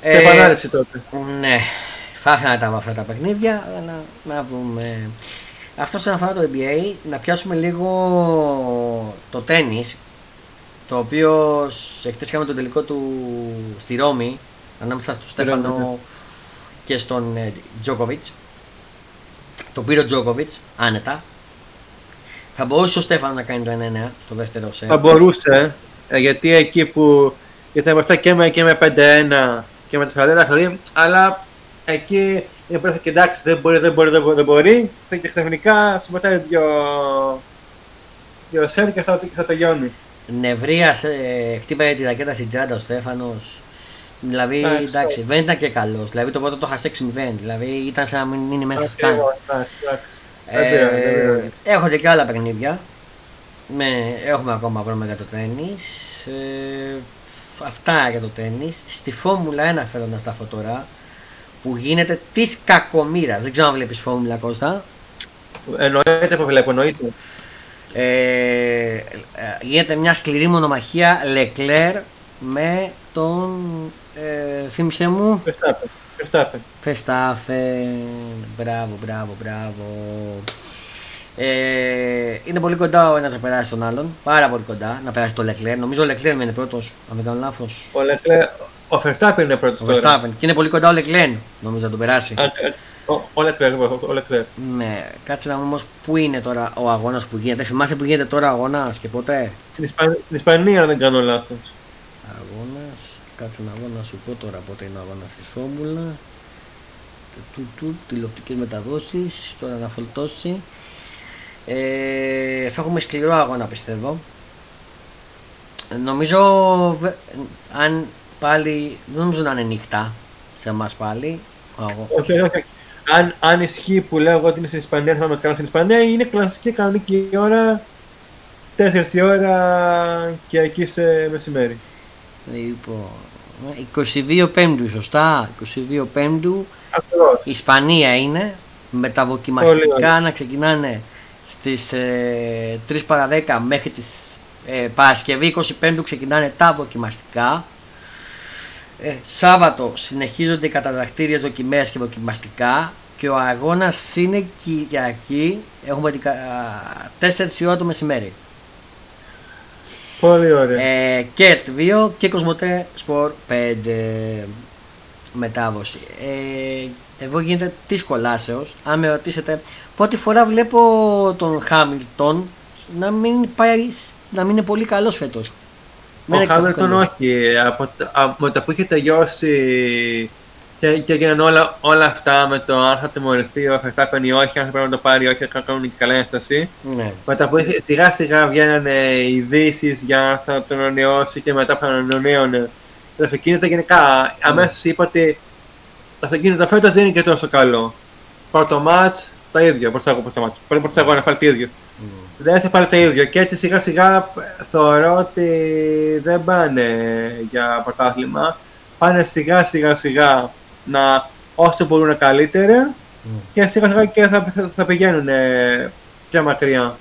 Ε, Σε επανάληψη τότε. Ναι, θα ήθελα να τα δω αυτά τα παιχνίδια, αλλά να δούμε. Αυτό όσον αφορά το NBA, να πιάσουμε λίγο το τέννις, το οποίο εχθές είχαμε τον τελικό του στη Ρώμη, ανάμεσα στον Ρώμη, ναι. Στέφανο και στον ε, Τζόκοβιτς. Το πήρε ο Τζόκοβιτς, άνετα. Θα μπορούσε ο Στέφανος να κάνει το 1-9 στο δεύτερο σετ. Θα μπορούσε, ε, γιατί εκεί που ήταν μπροστά και με, και με 5-1 και με 4 δηλαδή, αλλά εκεί είναι πρώτα και εντάξει, δεν μπορεί, δεν μπορεί, δεν μπορεί, δεν μπορεί και ξαφνικά συμμετάει δύο, δύο σερ και θα, και θα τελειώνει. Νευρίας, ε, χτύπαγε τη ρακέτα στην τσάντα ο Στέφανος. Δηλαδή, Ναι, εντάξει, δεν ήταν και καλός. Δηλαδή, το πρώτο το είχα 6-0. Δηλαδή, ήταν σαν να μην είναι μέσα στο σκάνι. Ακριβώς, εντάξει, εντάξει. Δεν πειράζει, δεν Ε, πειράζει. Έχονται και άλλα παιχνίδια. Με, έχουμε ακόμα βρούμε για το τέννις. Ε, αυτά για το τέννις. Στη Φόρμουλα 1 θέλω να σταθώ τώρα. Που γίνεται της κακομήρα. Δεν ξέρω αν βλέπεις Φόρμουλα Κώστα. Εννοείται που βλέπω, εννοείται. Ε, ε, γίνεται μια σκληρή μονομαχία Leclerc με τον. Ε, θύμισε μου. Verstappen, Verstappen. Verstappen. Μπράβο, μπράβο, μπράβο. Ε, είναι πολύ κοντά ο ένας να περάσει τον άλλον. Πάρα πολύ κοντά να περάσει τον Leclerc. Νομίζω ο Leclerc είναι πρώτος, αν δεν κάνω λάθος. Ο Leclerc, ο Verstappen είναι πρώτος Ο τώρα. Verstappen. Και είναι πολύ κοντά ο Leclerc. Νομίζω να τον περάσει. Α, α, Ο ο Leclerc, ο Leclerc. Ναι, κάτσε να δούμε όμως πού είναι τώρα ο αγώνας που γίνεται. Θυμάσαι που γίνεται τώρα ο αγώνας και ποτέ. Στην Ισπανία, στην Ισπανία, αν δεν κάνω λάθος. Αγώνας. Κάτσε να δω να σου πω τώρα πότε είναι ο αγώνας της Φόρμουλα. Του, του, τηλεοπτικές μεταδόσεις, τώρα να φορτώσει. Ε, θα έχουμε σκληρό αγώνα πιστεύω. Ε, Νομίζω βε- αν πάλι, δεν νομίζω να είναι νύχτα σε εμάς πάλι. ο αγώ- Όχι, όχι, όχι. Αν, αν ισχύει που λέω εγώ ότι είναι στην Ισπανία, θα με κάνω στην Ισπανία, είναι κλασική κανονική ώρα, 4 η ώρα και εκεί σε μεσημέρι. Λοιπόν, ε, 22 Πέμπτου σωστά, 22 Πέμπτου Ακριβώς. Η Ισπανία είναι με τα Πολύ δοκιμαστικά ωραία. να ξεκινάνε στις ε, 3 παρα 10 μέχρι τις ε, Παρασκευή 25 ξεκινάνε τα δοκιμαστικά ε, Σάββατο συνεχίζονται οι καταδακτήριες δοκιμές και δοκιμαστικά και ο αγώνας είναι Κυριακή έχουμε την, κα- 4 η ώρα το μεσημέρι Πολύ ωραία. ε, και 2 και Κοσμοτέ Σπορ 5 μετάδοση. Ε, εδώ γίνεται της κολάσεως. Αν με ρωτήσετε, πρώτη φορά βλέπω τον Χάμιλτον να μην, πάει, να μην είναι πολύ καλός φέτος. Δεν Ο είναι πολύ Χάμιλτον καλός. όχι. Από, το- από το που είχε τελειώσει και, και έγιναν όλα, όλα αυτά με το αν θα τιμωρηθεί ο Verstappen ή όχι, αν θα πρέπει να το πάρει ή όχι, θα κάνουν και καλή ένσταση. Ναι. Μετά που είχε- σιγά σιγά βγαίνανε ειδήσεις για αν θα τον ανανεώσει και μετά που θα τον ανανέωνε το αυτοκίνητο. Γενικά, αμέσως είπα ότι το αυτοκίνητο φέτος δεν είναι και τόσο καλό. Πρώτο μάτ το ίδιο. Πρώτο αγώνα, πρώτο μάτς. Πρώτο πρώτο αγώνας πάλι το ίδιο. Δεν θα πάλι το ίδιο. Και έτσι σιγά σιγά θεωρώ ότι δεν πάνε για πρωτάθλημα. Πάνε σιγά σιγά σιγά να όσο μπορούν καλύτερα και σιγά σιγά και θα, θα, θα πηγαίνουν ε, πιο μακριά.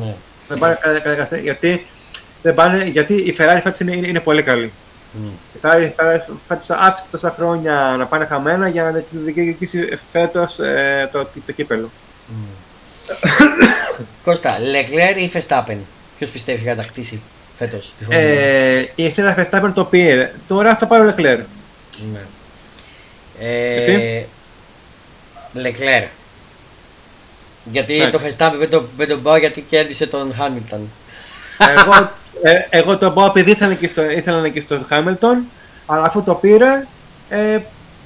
Ναι. Δεν πάνε κα- κα- κα- γιατί, δεν πάνε, γιατί η Ferrari φέτος είναι, είναι, είναι πολύ καλή. Ναι. Η Ferrari, η Ferrari φέτος άφησε τόσα χρόνια να πάνε χαμένα για να διεκδικήσει φέτος ε, το, το, κύπελο. Κώστα, Leclerc ή Verstappen, ποιος πιστεύει θα κατακτήσει φέτος τη Φόρμουλα; Ε, η Ευθύνα Verstappen το πήρε. Τώρα θα πάρει ο Leclerc. Ναι. Ε, Εσύ; Leclerc. Γιατί Εντάξει. το Verstappen δεν το, δεν τον πάω γιατί κέρδισε τον Χάμιλτον. εγώ, ε, εγώ το πω επειδή ήθελα και, στο, ήθελα να και στο Hamilton, αλλά αφού το πήρε, ε,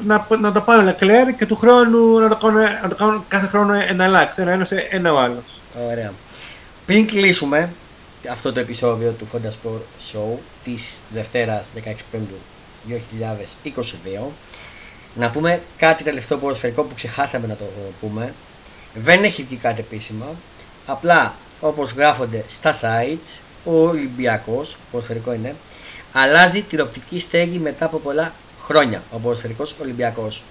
να, να το πάρει ο Leclerc και του χρόνου να το κάνω, να το κάνω κάθε χρόνο ένα αλλάξει. Ένα ένας, ένα ο άλλος. Ωραία. Πριν κλείσουμε αυτό το επεισόδιο του Honda Sport Show της Δευτέρας 16 Πέμπτου 2022 να πούμε κάτι τελευταίο ποδοσφαιρικό που ξεχάσαμε να το πούμε δεν έχει βγει κάτι επίσημα απλά όπως γράφονται στα sites ο Ολυμπιακός, ποδοσφαιρικό είναι αλλάζει τηλεοπτική στέγη μετά από πολλά χρόνια ο ποδοσφαιρικός Ολυμπιακός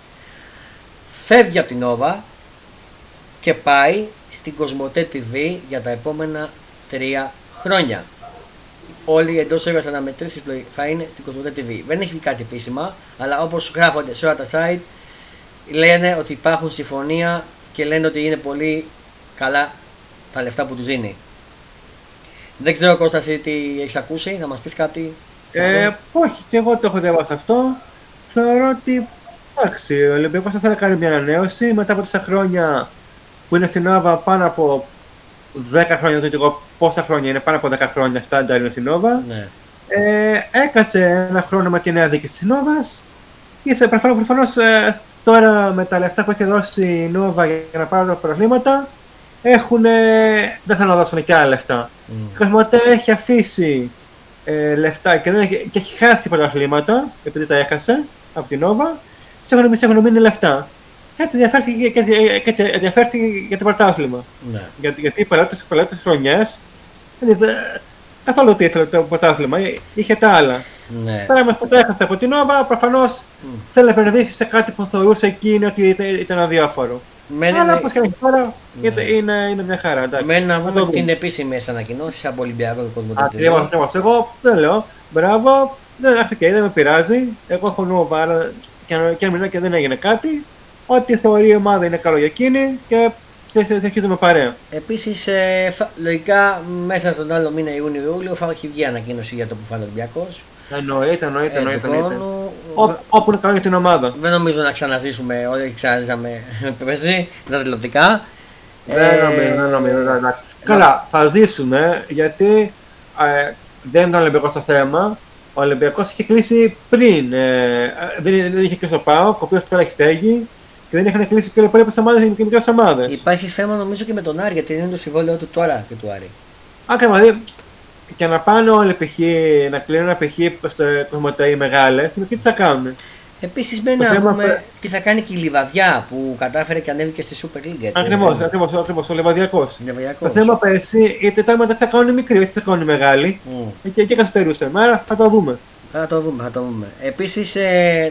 φεύγει από την Nova και πάει στην Κοσμοτέ TV για τα επόμενα τρία χρόνια. Όλοι οι εντό έργα αναμετρήσεις θα είναι στην Κοσμοτέ TV. Δεν έχει βγει κάτι επίσημα, αλλά όπως γράφονται σε όλα τα site, λένε ότι υπάρχουν συμφωνία και λένε ότι είναι πολύ καλά τα λεφτά που του δίνει. Δεν ξέρω Κώστας εσύ τι έχεις ακούσει, να μας πεις κάτι. σε Ε, αυτό; όχι, και εγώ το έχω διαβάσει αυτό. Θεωρώ ότι εντάξει, ο Ολυμπιακός θα θέλει να κάνει μια ανανέωση μετά από τόσα χρόνια που είναι στην Νόβα πάνω από 10 χρόνια, δεν ξέρω εγώ πόσα χρόνια είναι, πάνω από 10 χρόνια στάνταρ είναι στην Νόβα. Ναι. Ε, έκατσε ένα χρόνο με τη νέα διοίκηση της Νόβας και ήρθε προφανώς, προφανώς ε, τώρα με τα λεφτά που έχει δώσει η Νόβα για να πάρουν τα προβλήματα έχουν, δεν θέλουν να δώσουν και άλλα λεφτά. Μμ. Η Κοσμοτέ έχει αφήσει ε, λεφτά και, δεν έχει, και έχει χάσει πρωταθλήματα, επειδή τα έχασε από την Νόβα, σε έχουν, σε έχουν μείνει λεφτά. Έτσι ενδιαφέρθηκε και, και, και, και ενδιαφέρθηκε για το πρωτάθλημα. Ναι. Για, γιατί οι παλαιότερε παλαιότερες χρονιές δεν είδε καθόλου τι ήθελε το πρωτάθλημα, ε, είχε τα άλλα. Ναι. Τώρα με που το έχασε από την Νόβα, προφανώς Μμ. θέλει να επενδύσει σε κάτι που θεωρούσε εκείνη ότι ήταν, ήταν αδιάφορο. Μένει, Αλλά όπως και να έχει τώρα, Ναι. είναι, είναι, είναι μια χαρά. εντάξει. μένει να Θα το δούμε δούμε. την επίσημη ανακοινώσει από Ολυμπιακό και κόσμο Ακριβώς, ακριβώς. Εγώ δεν λέω, μπράβο, δεν αχ, και δεν με πειράζει. Εγώ έχω νόβα, αλλά και αν, και αν μιλάω και δεν έγινε κάτι, ό,τι θεωρεί η ομάδα είναι καλό για εκείνη και θε- θε- συνεχίζουμε παρέα. Επίσης, ε, φα- λογικά μέσα στον άλλο μήνα Ιούνιο-Ιούλιο θα έχει βγει ανακοίνωση για το που φάνε Ολυμπιακός. Εννοείται, εννοείται, Ε, εννοείται. του εννοείται. χρόνου. Ό- Όπου είναι καλό για την ομάδα. Δεν νομίζω να ξαναζήσουμε ό,τι ξαναζήσαμε πέρσι, τα τηλεοπτικά. Δεν νομίζω, δεν νομίζω. δεν- εντάξει. Καλά, θα ζήσουμε γιατί ε, δεν ήταν ο Ολυμπιακός το θέμα. Ο Ολυμπιακός είχε κλείσει πριν. Ε, δεν, δεν είχε κλείσει ο Πάοκ, ο οποίος τώρα έχει στέγη και δεν είχαν κλείσει και οι υπόλοιπε ομάδες, οι μικρέ ομάδες. Υπάρχει θέμα νομίζω και με τον Άρη γιατί είναι το συμβόλαιο του τώρα και του Άρη. Άκρα δηλαδή, και να πάνε όλοι π.χ. να κλείνουν π.χ. στο κοσμοτέ οι μεγάλες, οι μικροί τι θα κάνουν; Επίσης, μένει Το να θέμα δούμε φε- τι θα κάνει και η Λιβαδιά που κατάφερε και ανέβηκε στη Super League. έτσι. Ακριβώς, ακριβώς, ακριβώς, ο Λεβαδιακό. Λιβαδιακός. Το θέμα πέρσι είτε τα μετά τι θα κάνουν οι μικροί, όχι τι θα κάνουν οι μεγάλοι. Μμ. Και εκεί καθυστερούσαν. Άρα θα το δούμε. Θα το δούμε, θα το δούμε. Επίσης,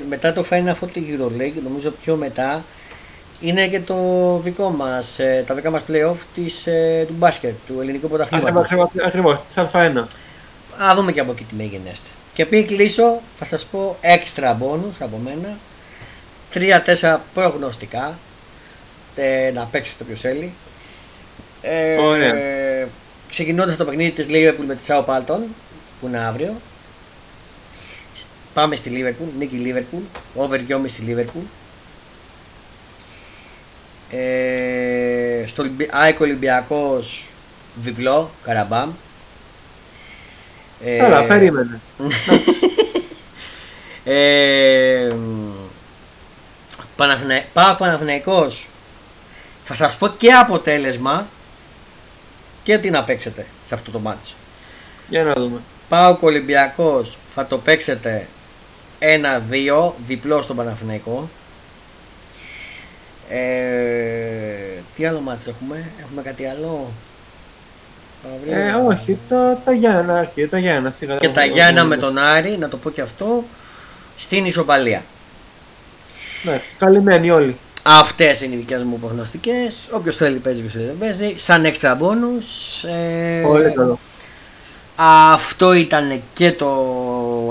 μετά το Final Four του EuroLeague, νομίζω πιο μετά, είναι και το δικό μας, ε, τα δικά μας playoff της, ε, του μπάσκετ, του ελληνικού πρωταθλήματος. Ακριβώς, της Α1. Α δούμε και από εκεί τι με γενέστε. Και πριν κλείσω, θα σας πω έξτρα bonus από μένα. Τρία-τέσσερα προγνωστικά. Ε, να παίξετε ποιος θέλει. Ε, Ωραία. Ε, ξεκινώντας το παιχνίδι της Liverpool με τη Sao Palton, που είναι αύριο. Πάμε στη Liverpool, νίκη Liverpool, over 2,5 Liverpool. Ε, στο Ολυμπι- ΑΕΚ Ολυμπιακός διπλό, Καραμπάμ. Ε, Καλά, περίμενε. ε, Παναθηνα... Πάω Παναθηναϊκός Θα σας πω και αποτέλεσμα Και τι να παίξετε σε αυτό το μάτς Για να δούμε. Πάω Ολυμπιακός Θα το παίξετε 1-2 Διπλό στον Παναθηναϊκό ε, Τι άλλο μάτς έχουμε; Έχουμε κάτι άλλο; Ε, όχι, το, τα Γιάννα, αρχή, τα Γιάννα, σιγά. Και τα Γιάννα με τον Άρη Να το πω και αυτό Στην ισοπαλία Ναι, καλυμμένοι όλοι. Αυτές είναι οι δικές μου προγνωστικές. Όποιος θέλει παίζει, όποιος θέλει δεν παίζει. Σαν extra bonus. Ε, Πολύ καλό. Αυτό ήταν και το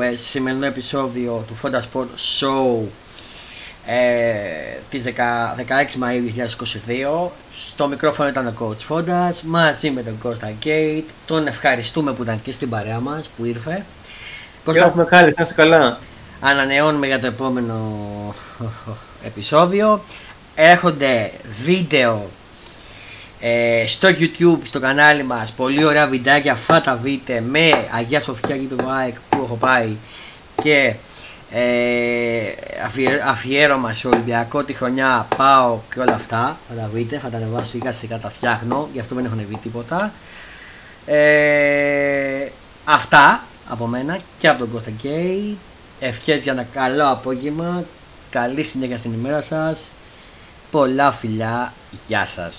ε, σημερινό επεισόδιο του Fonda Sport Show ε, της 10 16 Μαΐου 2022 στο μικρόφωνο ήταν ο Coach Fondas μαζί με τον Costa Gate τον ευχαριστούμε που ήταν και στην παρέα μας που ήρθε Και Κώστα, έχουμε χάρη, να είσαι καλά. ανανεώνουμε για το επόμενο επεισόδιο. Έρχονται βίντεο ε, στο YouTube, στο κανάλι μας, πολύ ωραία βιντεάκια, θα τα δείτε με Αγία Σοφιά και ΑΕΚ που έχω πάει και ε, αφιε- αφιέρωμα σε Ολυμπιακό τη χρονιά πάω και όλα αυτά, θα τα δείτε, θα τα ανεβάσω σιγά σιγά τα φτιάχνω, γι' αυτό δεν έχω ανεβεί τίποτα. Ε, αυτά από μένα και από τον Κώστα Γκέι. Ευχές για ένα καλό απόγευμα. Καλή συνέχεια στην ημέρα σας. Πολλά φιλιά. Γεια σας.